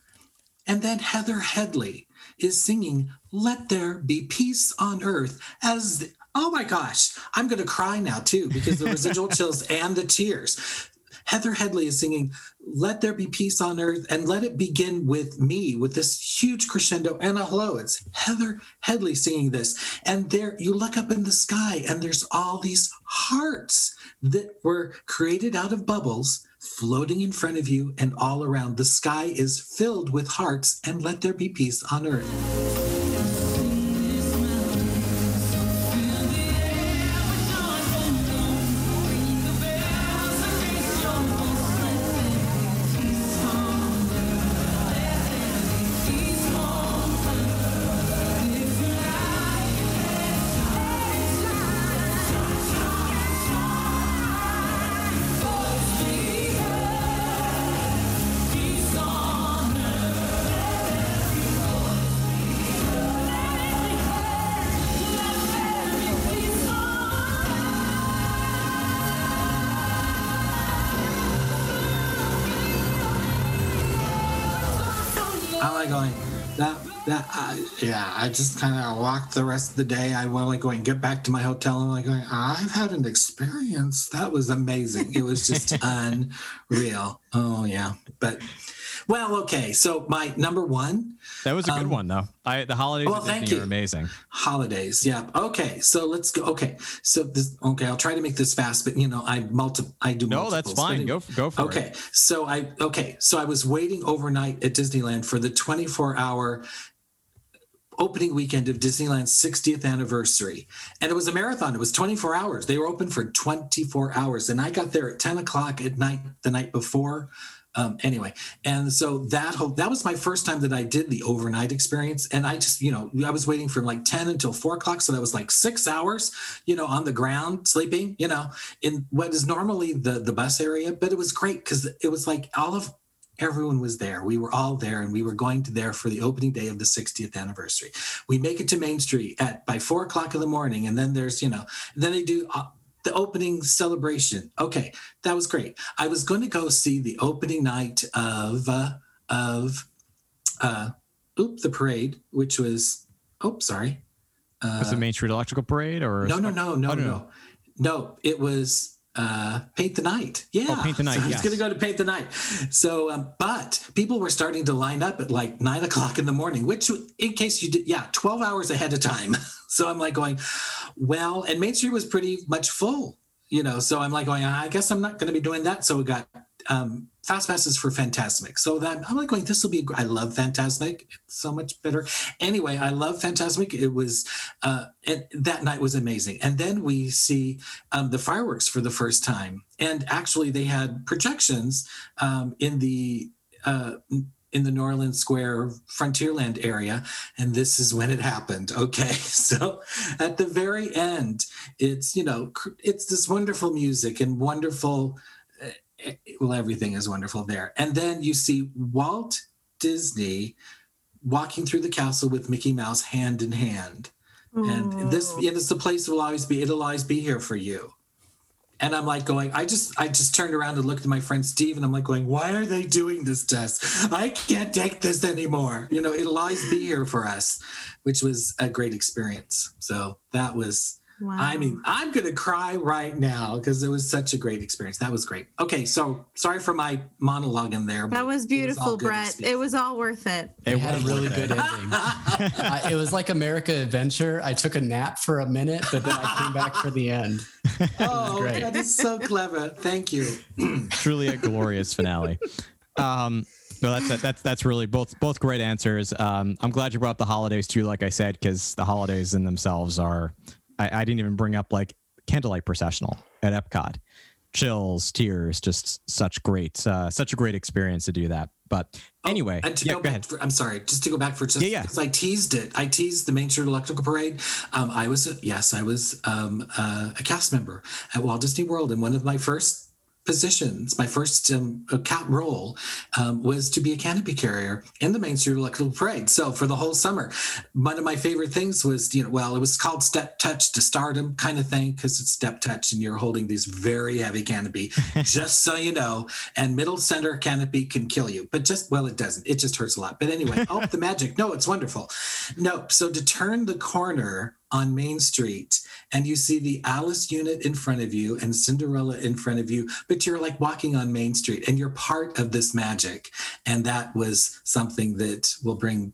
And then Heather Headley is singing Let There Be Peace on Earth as the, oh my gosh, I'm going to cry now too because the residual chills and the tears. Heather Headley is singing Let There Be Peace on Earth and let it begin with me with this huge crescendo. And hello, it's Heather Headley singing this. And there you look up in the sky and there's all these hearts that were created out of bubbles floating in front of you and all around. The sky is filled with hearts and let there be peace on earth. I just kind of walked the rest of the day. I went like going, get back to my hotel. and like going, I've had an experience. That was amazing. It was just unreal. Oh, yeah. But, well, okay. So my number one That was a good Um, one though. I the holidays well, thank you. are amazing. holidays yeah okay so let's go okay so this okay i'll try to make this fast but you know i multi i do No, that's fine. Go go for okay it. so i okay so i was waiting overnight at disneyland for the 24 hour opening weekend of disneyland's 60th anniversary. And it was a marathon. It was 24 hours. They were open for 24 hours. And i got there at 10 o'clock at night the night before. Um, anyway and so that whole that was my first time that i did the overnight experience. And i just you know i was waiting from like 10 until 4 o'clock. So that was like six hours you know on the ground sleeping you know in what is normally the the bus area. But it was great because it was like all of everyone was there. We were all there and we were going to there for the opening day of the 60th anniversary. We make it to main street at by four o'clock in the morning and then there's you know then they do uh, the opening celebration. Okay that was great. I was going to go see the opening night of uh, of uh oop the parade which was oh sorry. Uh, Was it Main Street Electrical Parade or no no no no Oh, no, no. No it was uh paint the night. Yeah. Oh, Paint the Night, so i was yes. gonna go to paint the night. So um, but people were starting to line up at like nine o'clock in the morning which in case you did yeah 12 hours ahead of time. So i'm like going well and main street was pretty much full you know? So i'm like going i guess i'm not going to be doing that. So we got um fast passes for Fantasmic. So that I'm like going, this will be. I love Fantasmic. It's so much better. Anyway, I love Fantasmic. It was, uh, and that night was amazing. And then we see um, the fireworks for the first time, and actually they had projections um, in the. Uh, in the New Orleans Square Frontierland area, and this is when it happened. Okay, so at the very end, it's you know it's this wonderful music and wonderful well, everything is wonderful there. And then you see Walt Disney walking through the castle with Mickey Mouse hand in hand. And this, and it's the place that will always be, it'll always be here for you. And I'm like going, I just, I just turned around and looked at my friend Steve and I'm like going, why are they doing this to us? I can't take this anymore. You know, it'll always be here for us, which was a great experience. So that was, Wow. I mean, I'm going to cry right now because it was such a great experience. That was great. Okay, so sorry for my monologue in there. that was it all beautiful, Brett. experience. It was all worth it. It had a was really good ending. Uh, it was like America Adventure. I took a nap for a minute, but then I came back for the end. Oh, great. that is so clever. Thank you. Truly a glorious finale. Um, no, that's that's that's really both both great answers. Um, I'm glad you brought up the holidays too, like I said, because the holidays in themselves are. I, I didn't even bring up like candlelight processional at Epcot. Chills, tears, just such great, uh, such a great experience to do that. But anyway, Oh, to yeah, go go ahead. For, I'm sorry, just to go back for just Yeah, yeah. because I teased it. I teased the Main Street Electrical Parade. Um, I was, yes, I was um, uh, a cast member at Walt Disney World, and one of my first positions, my first um, account role um, was to be a canopy carrier in the Main Street Electrical Parade. So for the whole summer, one of my favorite things was, you know, well, it was called Step Touch to Stardom kind of thing because it's Step Touch and you're holding these very heavy canopy, just so you know. And middle center canopy can kill you, but just, well, it doesn't. It just hurts a lot. But anyway, oh, the magic. No, it's wonderful. No, so to turn the corner on Main Street and you see the Alice unit in front of you and Cinderella in front of you, but you're like walking on Main Street and you're part of this magic. And that was something that will bring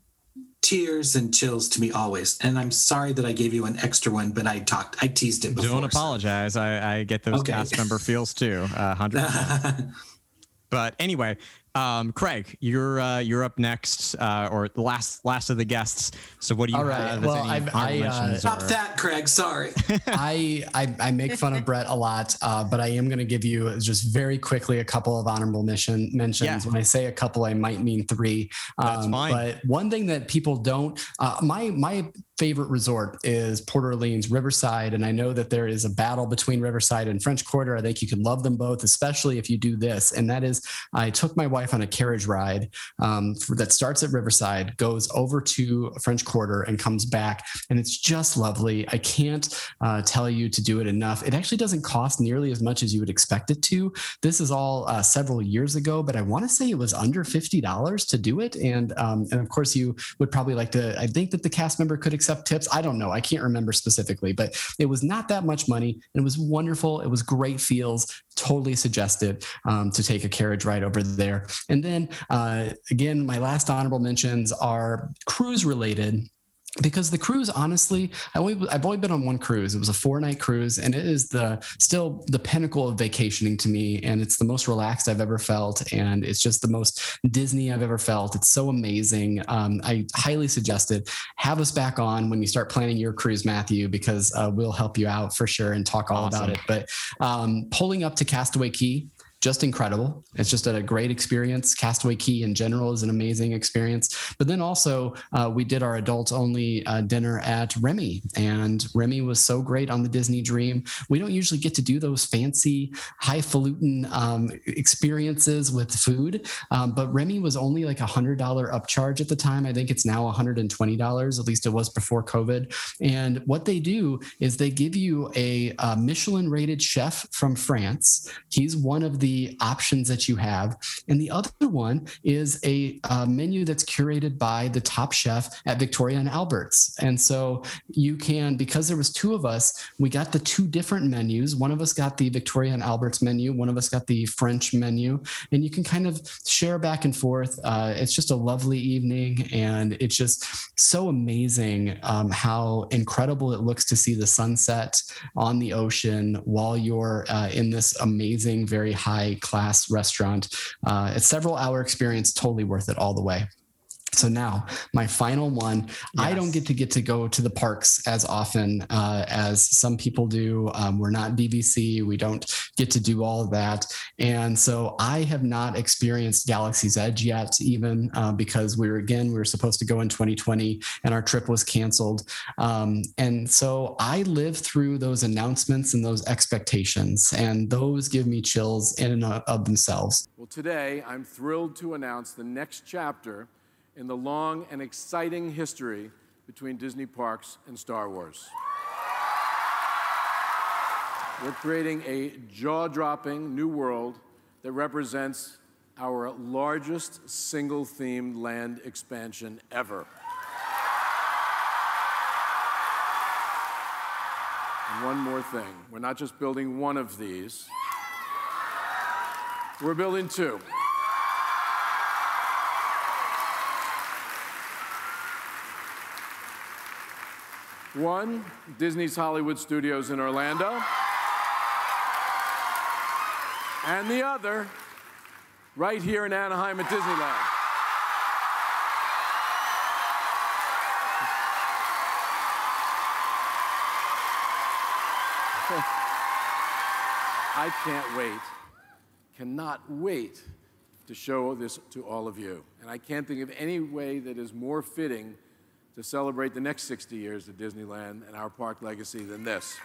tears and chills to me always. And I'm sorry that I gave you an extra one, but I talked, I teased it before. Don't so- apologize. I, I get those Okay. cast member feels too. Uh, 100%. But anyway, um, Craig, you're uh, you're up next, uh, or the last last of the guests. So what do you All right. have? Well, I've- I, uh, Stop or- that, Craig. Sorry. I, I I make fun of Brett a lot, uh, but I am going to give you just very quickly a couple of honorable mission mentions. Yeah. When I say a couple, I might mean three. Um, That's fine. But one thing that people don't, uh, my my favorite resort is Port Orleans Riverside, and I know that there is a battle between Riverside and French Quarter. I think you can love them both, especially if you do this, and that is I took my wife on a carriage ride um, that starts at Riverside, goes over to French Quarter, and comes back, and it's just lovely. I can't uh, tell you to do it enough. It actually doesn't cost nearly as much as you would expect it to. This is all uh, several years ago, but I want to say it was under fifty dollars to do it, and um, and of course you would probably like to. I think that the cast member could accept tips. I don't know. I can't remember specifically, but it was not that much money, and it was wonderful. It was great feels. Totally suggested um, to take a carriage ride over there. And then uh, again, my last honorable mentions are cruise related because the cruise honestly I only, i've only been on one cruise. It was a four night cruise and it is the still the pinnacle of vacationing to me and it's the most relaxed i've ever felt and it's just the most disney i've ever felt. It's so amazing. Um, i highly suggest it. Have us back on when you start planning your cruise matthew because uh, we'll help you out for sure and talk all about it. But um, pulling up to Castaway Cay just incredible. It's just a great experience. Castaway Cay in general is an amazing experience. But then also, uh, we did our adults only uh, dinner at Remy, and Remy was so great on the Disney Dream. We don't usually get to do those fancy, highfalutin um, experiences with food, um, but Remy was only like a hundred dollar upcharge at the time. I think it's now $120. At least it was before COVID. And what they do is they give you a, uh Michelin rated chef from France. He's one of the options that you have. And the other one is a, uh menu that's curated by the top chef at Victoria and Albert's. And so you can, because there was two of us, we got the two different menus. One of us got the Victoria and Albert's menu. One of us got the French menu. And you can kind of share back and forth. Uh, it's just a lovely evening. And it's just so amazing um, how incredible it looks to see the sunset on the ocean while you're uh, in this amazing, very high class restaurant. Uh, it's several hour experience, totally worth it all the way. So now my final one, I don't get to get to go to the parks as often uh, as some people do. Um, we're not BBC. We don't get to do all of that. And so I have not experienced Galaxy's Edge yet, even uh, because we were, again, we were supposed to go in 2020 and our trip was canceled. Um, and so I live through those announcements and those expectations, and those give me chills in and of themselves. Well, today I'm thrilled to announce the next chapter in the long and exciting history between Disney Parks and Star Wars. We're creating a jaw dropping new world that represents our largest single themed land expansion ever. And one more thing we're not just building one of these, we're building two. One, Disney's Hollywood Studios in Orlando. And the other, right here in Anaheim at Disneyland. I can't wait, cannot wait to show this to all of you. And I can't think of any way that is more fitting to celebrate the next 60 years of Disneyland and our park legacy than this.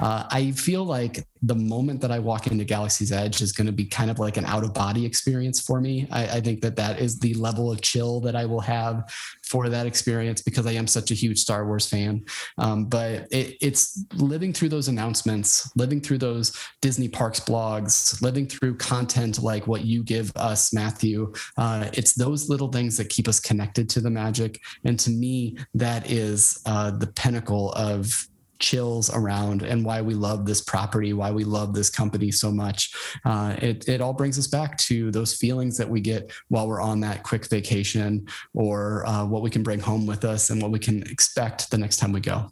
Uh, I feel like the moment that I walk into Galaxy's Edge is going to be kind of like an out of body experience for me. I, I think that that is the level of chill that I will have for that experience because I am such a huge Star Wars fan. Um, but it, it's living through those announcements, living through those Disney Parks blogs, living through content like what you give us, Matthew. Uh, it's those little things that keep us connected to the magic. And to me, that is uh, the pinnacle of chills around and why we love this property, why we love this company so much. Uh, it, it all brings us back to those feelings that we get while we're on that quick vacation or uh, what we can bring home with us and what we can expect the next time we go.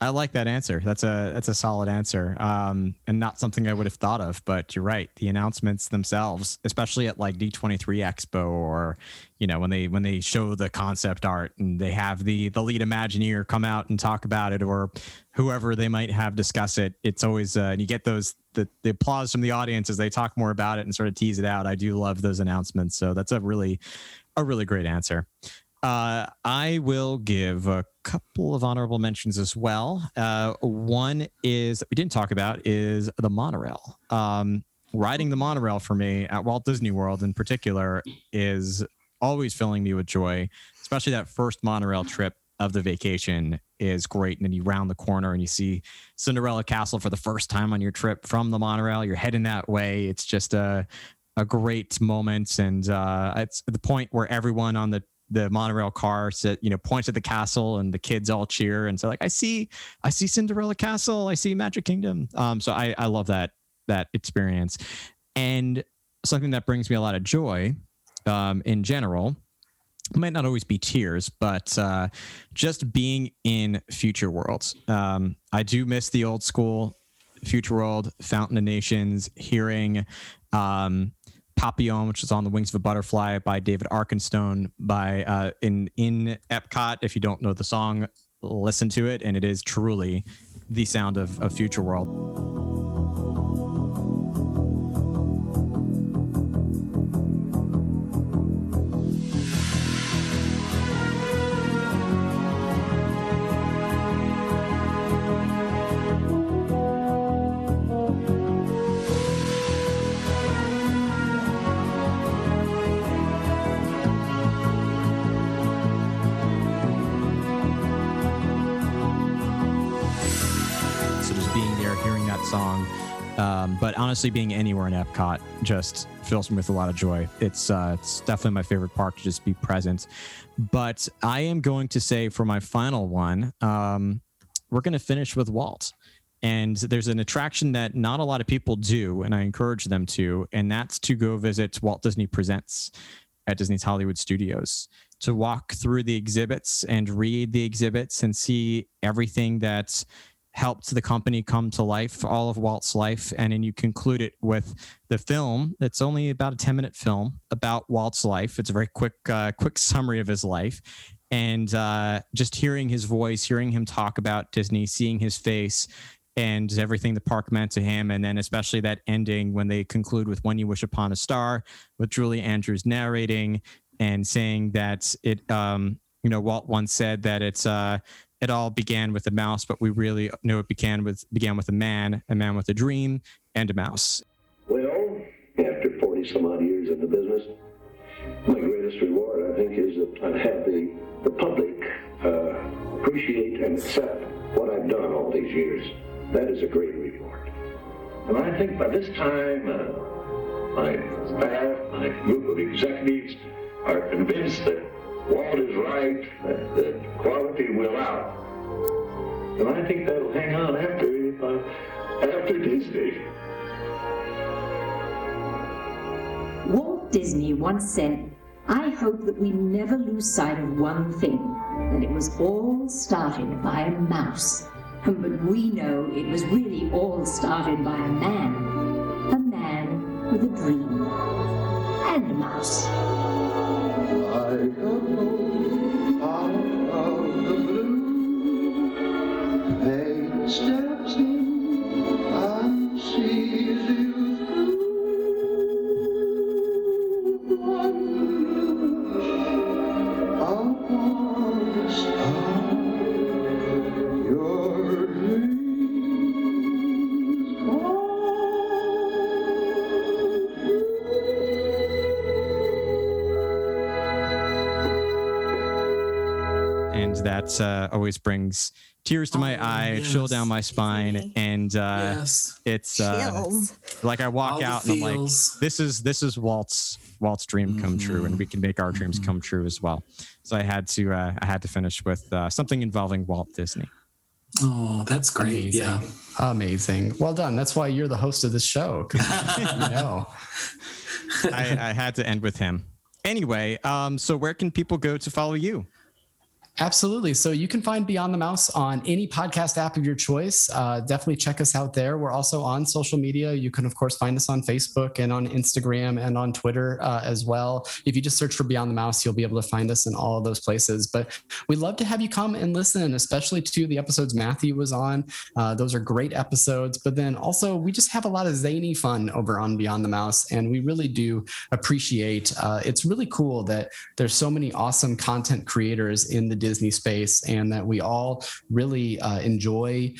I like that answer. That's a that's a solid answer, um, and not something I would have thought of. But you're right. The announcements themselves, especially at like D23 Expo, or you know when they when they show the concept art and they have the the lead Imagineer come out and talk about it, or whoever they might have discuss it. It's always uh, and you get those the the applause from the audience as they talk more about it and sort of tease it out. I do love those announcements. So that's a really a really great answer. Uh, I will give a couple of honorable mentions as well. Uh, one is that we didn't talk about is the monorail. Um, riding the monorail for me at Walt Disney World in particular is always filling me with joy, especially that first monorail trip of the vacation is great. And then you round the corner and you see Cinderella Castle for the first time on your trip from the monorail. You're heading that way. It's just a a great moment, and uh, it's the point where everyone on the the monorail car sit, you know, points at the castle and the kids all cheer and so like I see I see Cinderella Castle, I see Magic Kingdom. Um, so I I love that that experience. And something that brings me a lot of joy um, in general might not always be tears, but uh, just being in future worlds. Um, I do miss the old school future world, Fountain of Nations, hearing um, Papillon, which is on the wings of a butterfly by David Arkenstone by uh, in in Epcot. If you don't know the song, listen to it, and it is truly the sound of, of Future World. Honestly, being anywhere in Epcot just fills me with a lot of joy. It's uh, it's definitely my favorite park to just be present. But I am going to say for my final one, um, we're going to finish with Walt. And there's an attraction that not a lot of people do, and I encourage them to, and that's to go visit Walt Disney Presents at Disney's Hollywood Studios to walk through the exhibits and read the exhibits and see everything that's helped the company come to life, all of Walt's life. And then you conclude it with the film. It's only about a 10 minute film about Walt's life. It's a very quick, uh, quick summary of his life. And uh, just hearing his voice, hearing him talk about Disney, seeing his face, and everything the park meant to him. And then, especially that ending when they conclude with When You Wish Upon a Star, with Julie Andrews narrating and saying that it, um, you know, Walt once said that it's, uh, it all began with a mouse, but we really know it began with began with a man, a man with a dream, and a mouse. Well, after 40 some odd years in the business, my greatest reward, I think, is that I've had the, the public uh, appreciate and accept what I've done all these years. That is a great reward. And I think by this time, uh, my staff, my group of executives are convinced that Walt is right, that, that quality will out. And I think that'll hang on after, after Disney. Walt Disney once said, I hope that we never lose sight of one thing, that it was all started by a mouse. Hmm, but we know it was really all started by a man. A man with a dream. And a mouse. I don't know out of the blue. Fate steps that uh, always brings tears to my Oh, eye, chill down my spine, and uh, yes. it's uh, like I walk All out and I'm like, this is this is Walt's Walt's dream come true, and we can make our dreams Mm-hmm. come true as well. So I had to uh, I had to finish with uh, something involving Walt Disney. Oh, that's great. Amazing. Yeah. Amazing. Well done. That's why you're the host of this show. you know. I, I had to end with him. Anyway, um, so where can people go to follow you? Absolutely. So you can find Beyond the Mouse on any podcast app of your choice. Uh, definitely check us out there. We're also on social media. You can, of course, find us on Facebook and on Instagram and on Twitter uh, as well. If you just search for Beyond the Mouse, you'll be able to find us in all of those places. But we'd love to have you come and listen, especially to the episodes Matthew was on. Uh, those are great episodes. But then also, we just have a lot of zany fun over on Beyond the Mouse. And we really do appreciate uh, it's really cool that there's so many awesome content creators in the Disney space and that we all really uh, enjoy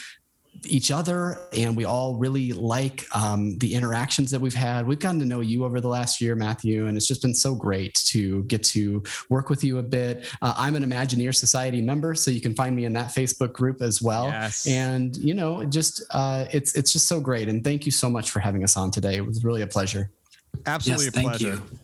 each other and we all really like um, the interactions that we've had. We've gotten to know you over the last year, Matthew, and it's just been so great to get to work with you a bit. Uh, I'm an Imagineer Society member, so you can find me in that Facebook group as well. Yes. And you know, just uh, it's it's just so great. And thank you so much for having us on today. It was really a pleasure. Absolutely Yes, a thank pleasure. you.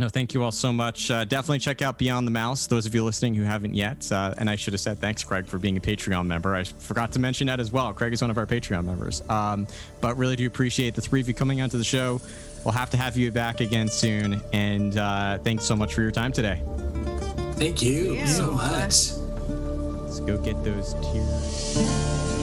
No, thank you all so much. Uh, definitely check out Beyond the Mouse. Those of you listening who haven't yet, uh, and I should have said thanks, Craig, for being a Patreon member. I forgot to mention that as well. Craig is one of our Patreon members. Um, but really do appreciate the three of you coming onto the show. We'll have to have you back again soon. And uh, thanks so much for your time today. Thank you Yeah. so much. Let's go get those tears.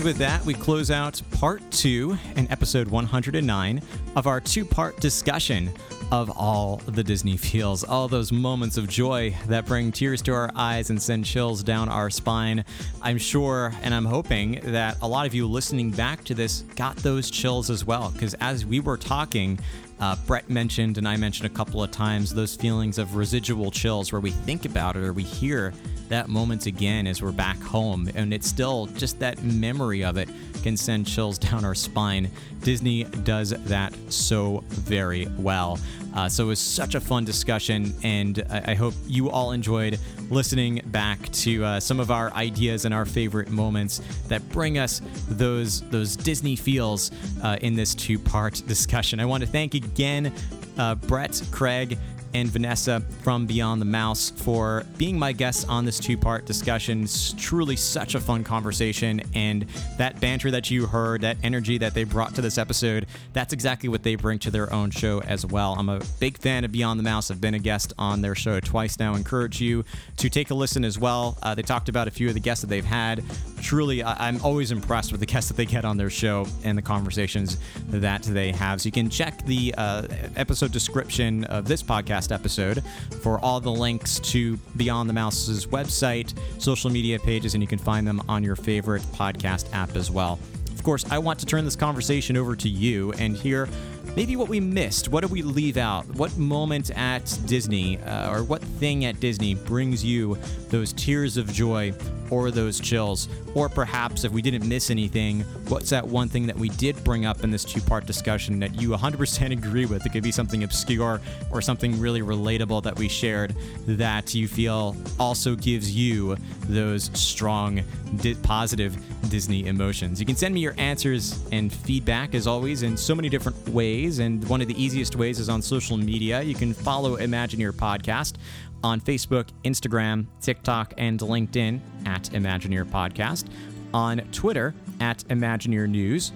And with that, we close out part two and episode 109 of our two part discussion of all the Disney feels, all those moments of joy that bring tears to our eyes and send chills down our spine. I'm sure and I'm hoping that a lot of you listening back to this got those chills as well, because as we were talking, uh, Brett mentioned, and I mentioned a couple of times, those feelings of residual chills where we think about it or we hear that moment again as we're back home. And it's still just that memory of it can send chills down our spine. Disney does that so very well. Uh, so it was such a fun discussion, and I, I hope you all enjoyed listening back to uh, some of our ideas and our favorite moments that bring us those those Disney feels uh, in this two-part discussion. I want to thank again uh, Brett, Craig, and Vanessa from Beyond the Mouse for being my guests on this two part discussion. It's truly such a fun conversation. And that banter that you heard, that energy that they brought to this episode, that's exactly what they bring to their own show as well. I'm a big fan of Beyond the Mouse. I've been a guest on their show twice now. Encourage you to take a listen as well. Uh, they talked about a few of the guests that they've had. Truly, I- I'm always impressed with the guests that they get on their show and the conversations that they have. So you can check the uh, episode description of this podcast episode for all the links to Beyond the Mouse's website, social media pages, and you can find them on your favorite podcast app as well. Of course, I want to turn this conversation over to you and hear maybe what we missed. What did we leave out? What moment at Disney uh, or what thing at Disney brings you those tears of joy or those chills? Or perhaps if we didn't miss anything, what's that one thing that we did bring up in this two part discussion that you 100% agree with? It could be something obscure or something really relatable that we shared that you feel also gives you those strong, di- positive Disney emotions. You can send me your answers and feedback as always in so many different ways. And one of the easiest ways is on social media. You can follow Imagineer Podcast on Facebook, Instagram, TikTok, and LinkedIn at Imagineer Podcast, on Twitter at Imagineer News.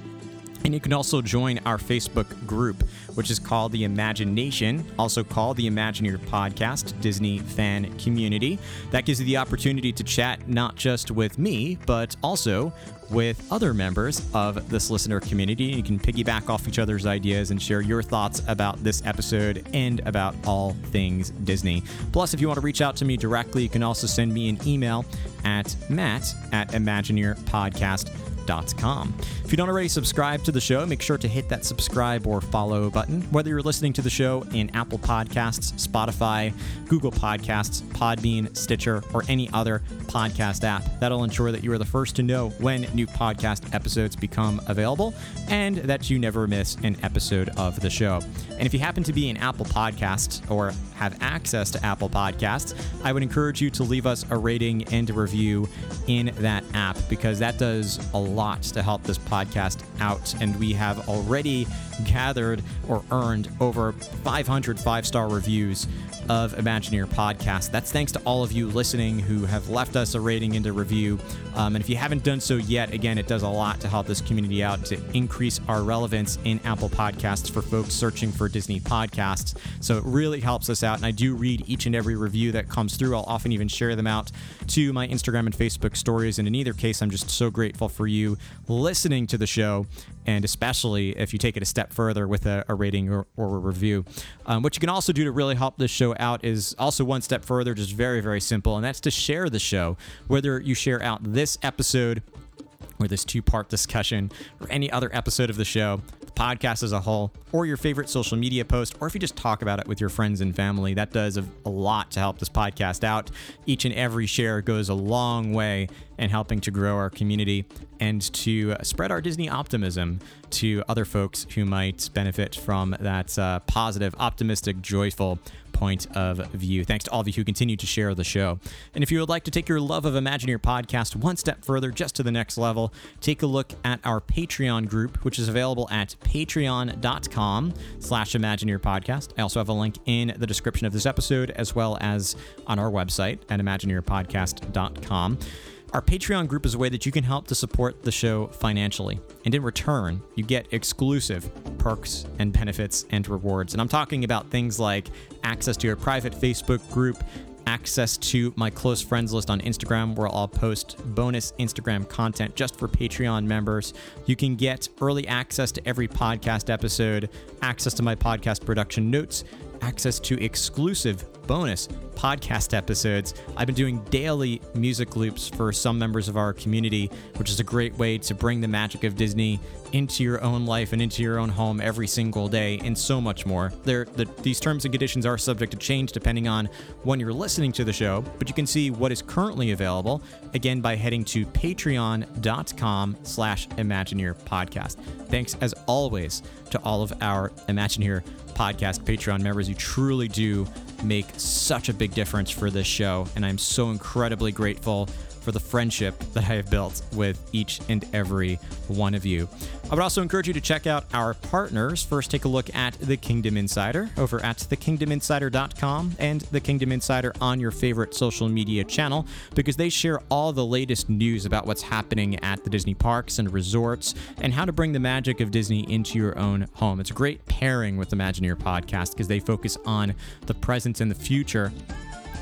And you can also join our Facebook group, which is called the Imagination, also called the Imagineer Podcast Disney Fan Community. That gives you the opportunity to chat not just with me, but also with other members of this listener community. You can piggyback off each other's ideas and share your thoughts about this episode and about all things Disney. Plus, if you want to reach out to me directly, you can also send me an email at matt at imagineerpodcast.com imagineer.com. If you don't already subscribe to the show, make sure to hit that subscribe or follow button. Whether you're listening to the show in Apple Podcasts, Spotify, Google Podcasts, Podbean, Stitcher, or any other podcast app, that'll ensure that you are the first to know when new podcast episodes become available and that you never miss an episode of the show. And if you happen to be in Apple Podcasts or have access to Apple Podcasts, I would encourage you to leave us a rating and a review in that app because that does a lot to help this podcast out. And we have already gathered or earned over 500 five star reviews of Imagineer podcast. That's thanks to all of you listening who have left us a rating and a review. Um, and if you haven't done so yet, again, it does a lot to help this community out to increase our relevance in Apple Podcasts for folks searching for Disney podcasts. So it really helps us out. And I do read each and every review that comes through. I'll often even share them out to my Instagram and Facebook stories. And in either case, I'm just so grateful for you listening to the show and especially if you take it a step further with a, a rating or, or, a review. Um, what you can also do to really help this show out is also one step further, just very, very simple, and that's to share the show. Whether you share out this episode or this two part discussion or any other episode of the show, the podcast as a whole, or your favorite social media post, or if you just talk about it with your friends and family, that does a, a lot to help this podcast out. Each and every share goes a long way in helping to grow our community and to spread our Disney optimism to other folks who might benefit from that uh, positive, optimistic, joyful point of view. Thanks to all of you who continue to share the show. And if you would like to take your love of Imagineer podcast one step further, just to the next level, take a look at our Patreon group, which is available at patreon.com slash Imagineer podcast. I also have a link in the description of this episode, as well as on our website at imagineerpodcast.com. Our Patreon group is a way that you can help to support the show financially. And in return, you get exclusive perks and benefits and rewards. And I'm talking about things like access to your private Facebook group, access to my close friends list on Instagram, where I'll post bonus Instagram content just for Patreon members. You can get early access to every podcast episode, access to my podcast production notes, access to exclusive bonus podcast episodes. I've been doing daily music loops for some members of our community, which is a great way to bring the magic of Disney into your own life and into your own home every single day, and so much more. There, the, these terms and conditions are subject to change depending on when you're listening to the show, but you can see what is currently available again by heading to patreon.com slash Imagineer podcast. Thanks as always to all of our Imagineer podcast Patreon members. You truly do make such a big difference for this show, and I'm so incredibly grateful for the friendship that I have built with each and every one of you. I would also encourage you to check out our partners. First, take a look at The Kingdom Insider over at thekingdominsider.com and The Kingdom Insider on your favorite social media channel because they share all the latest news about what's happening at the Disney parks and resorts and how to bring the magic of Disney into your own home. It's a great pairing with Imagineer podcast because they focus on the present and the future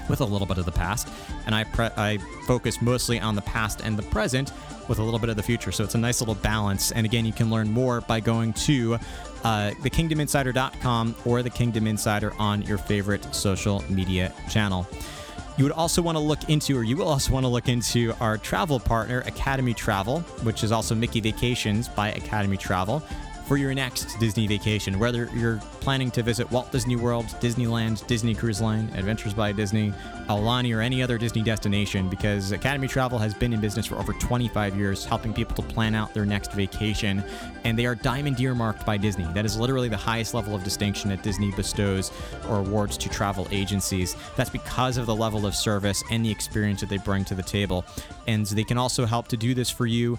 with a little bit of the past, and I pre- I focus mostly on the past and the present with a little bit of the future. So it's a nice little balance. And again, you can learn more by going to uh, thekingdominsider.com or the Kingdom Insider on your favorite social media channel. You would also want to look into, or you will also want to look into our travel partner, Academy Travel, which is also Mickey Vacations by Academy Travel for your next Disney vacation. Whether you're planning to visit Walt Disney World, Disneyland, Disney Cruise Line, Adventures by Disney, Aulani, or any other Disney destination, because Academy Travel has been in business for over 25 years, helping people to plan out their next vacation. And they are diamond earmarked by Disney. That is literally the highest level of distinction that Disney bestows or awards to travel agencies. That's because of the level of service and the experience that they bring to the table. And they can also help to do this for you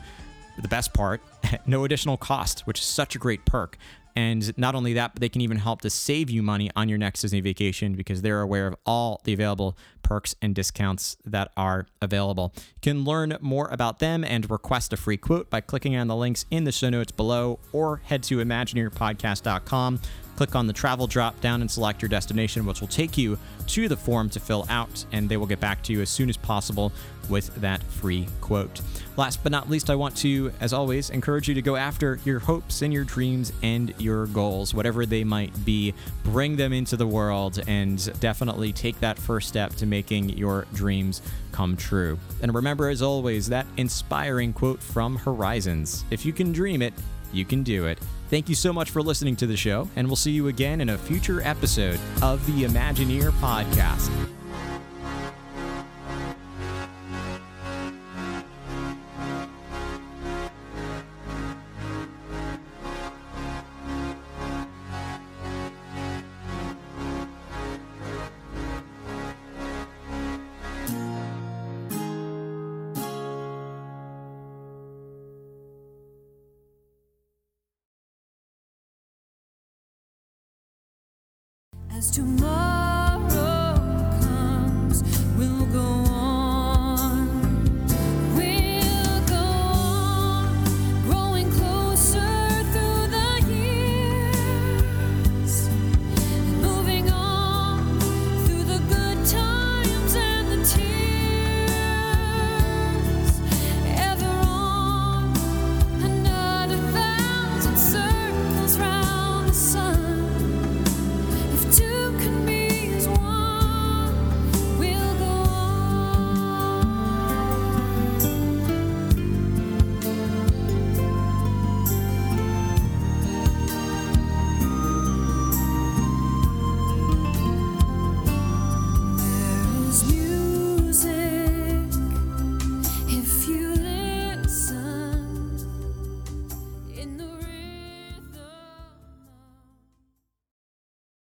the best part, no additional cost, which is such a great perk. And not only that, but they can even help to save you money on your next Disney vacation because they're aware of all the available perks and discounts that are available. You can learn more about them and request a free quote by clicking on the links in the show notes below or head to imagineerpodcast.com Click on the travel drop down and select your destination, which will take you to the form to fill out, and they will get back to you as soon as possible with that free quote. Last but not least, I want to, as always, encourage you to go after your hopes and your dreams and your goals, whatever they might be. Bring them into the world and definitely take that first step to making your dreams come true. And remember, as always, that inspiring quote from Horizons If you can dream it, you can do it. Thank you so much for listening to the show, and we'll see you again in a future episode of the Imagineer podcast.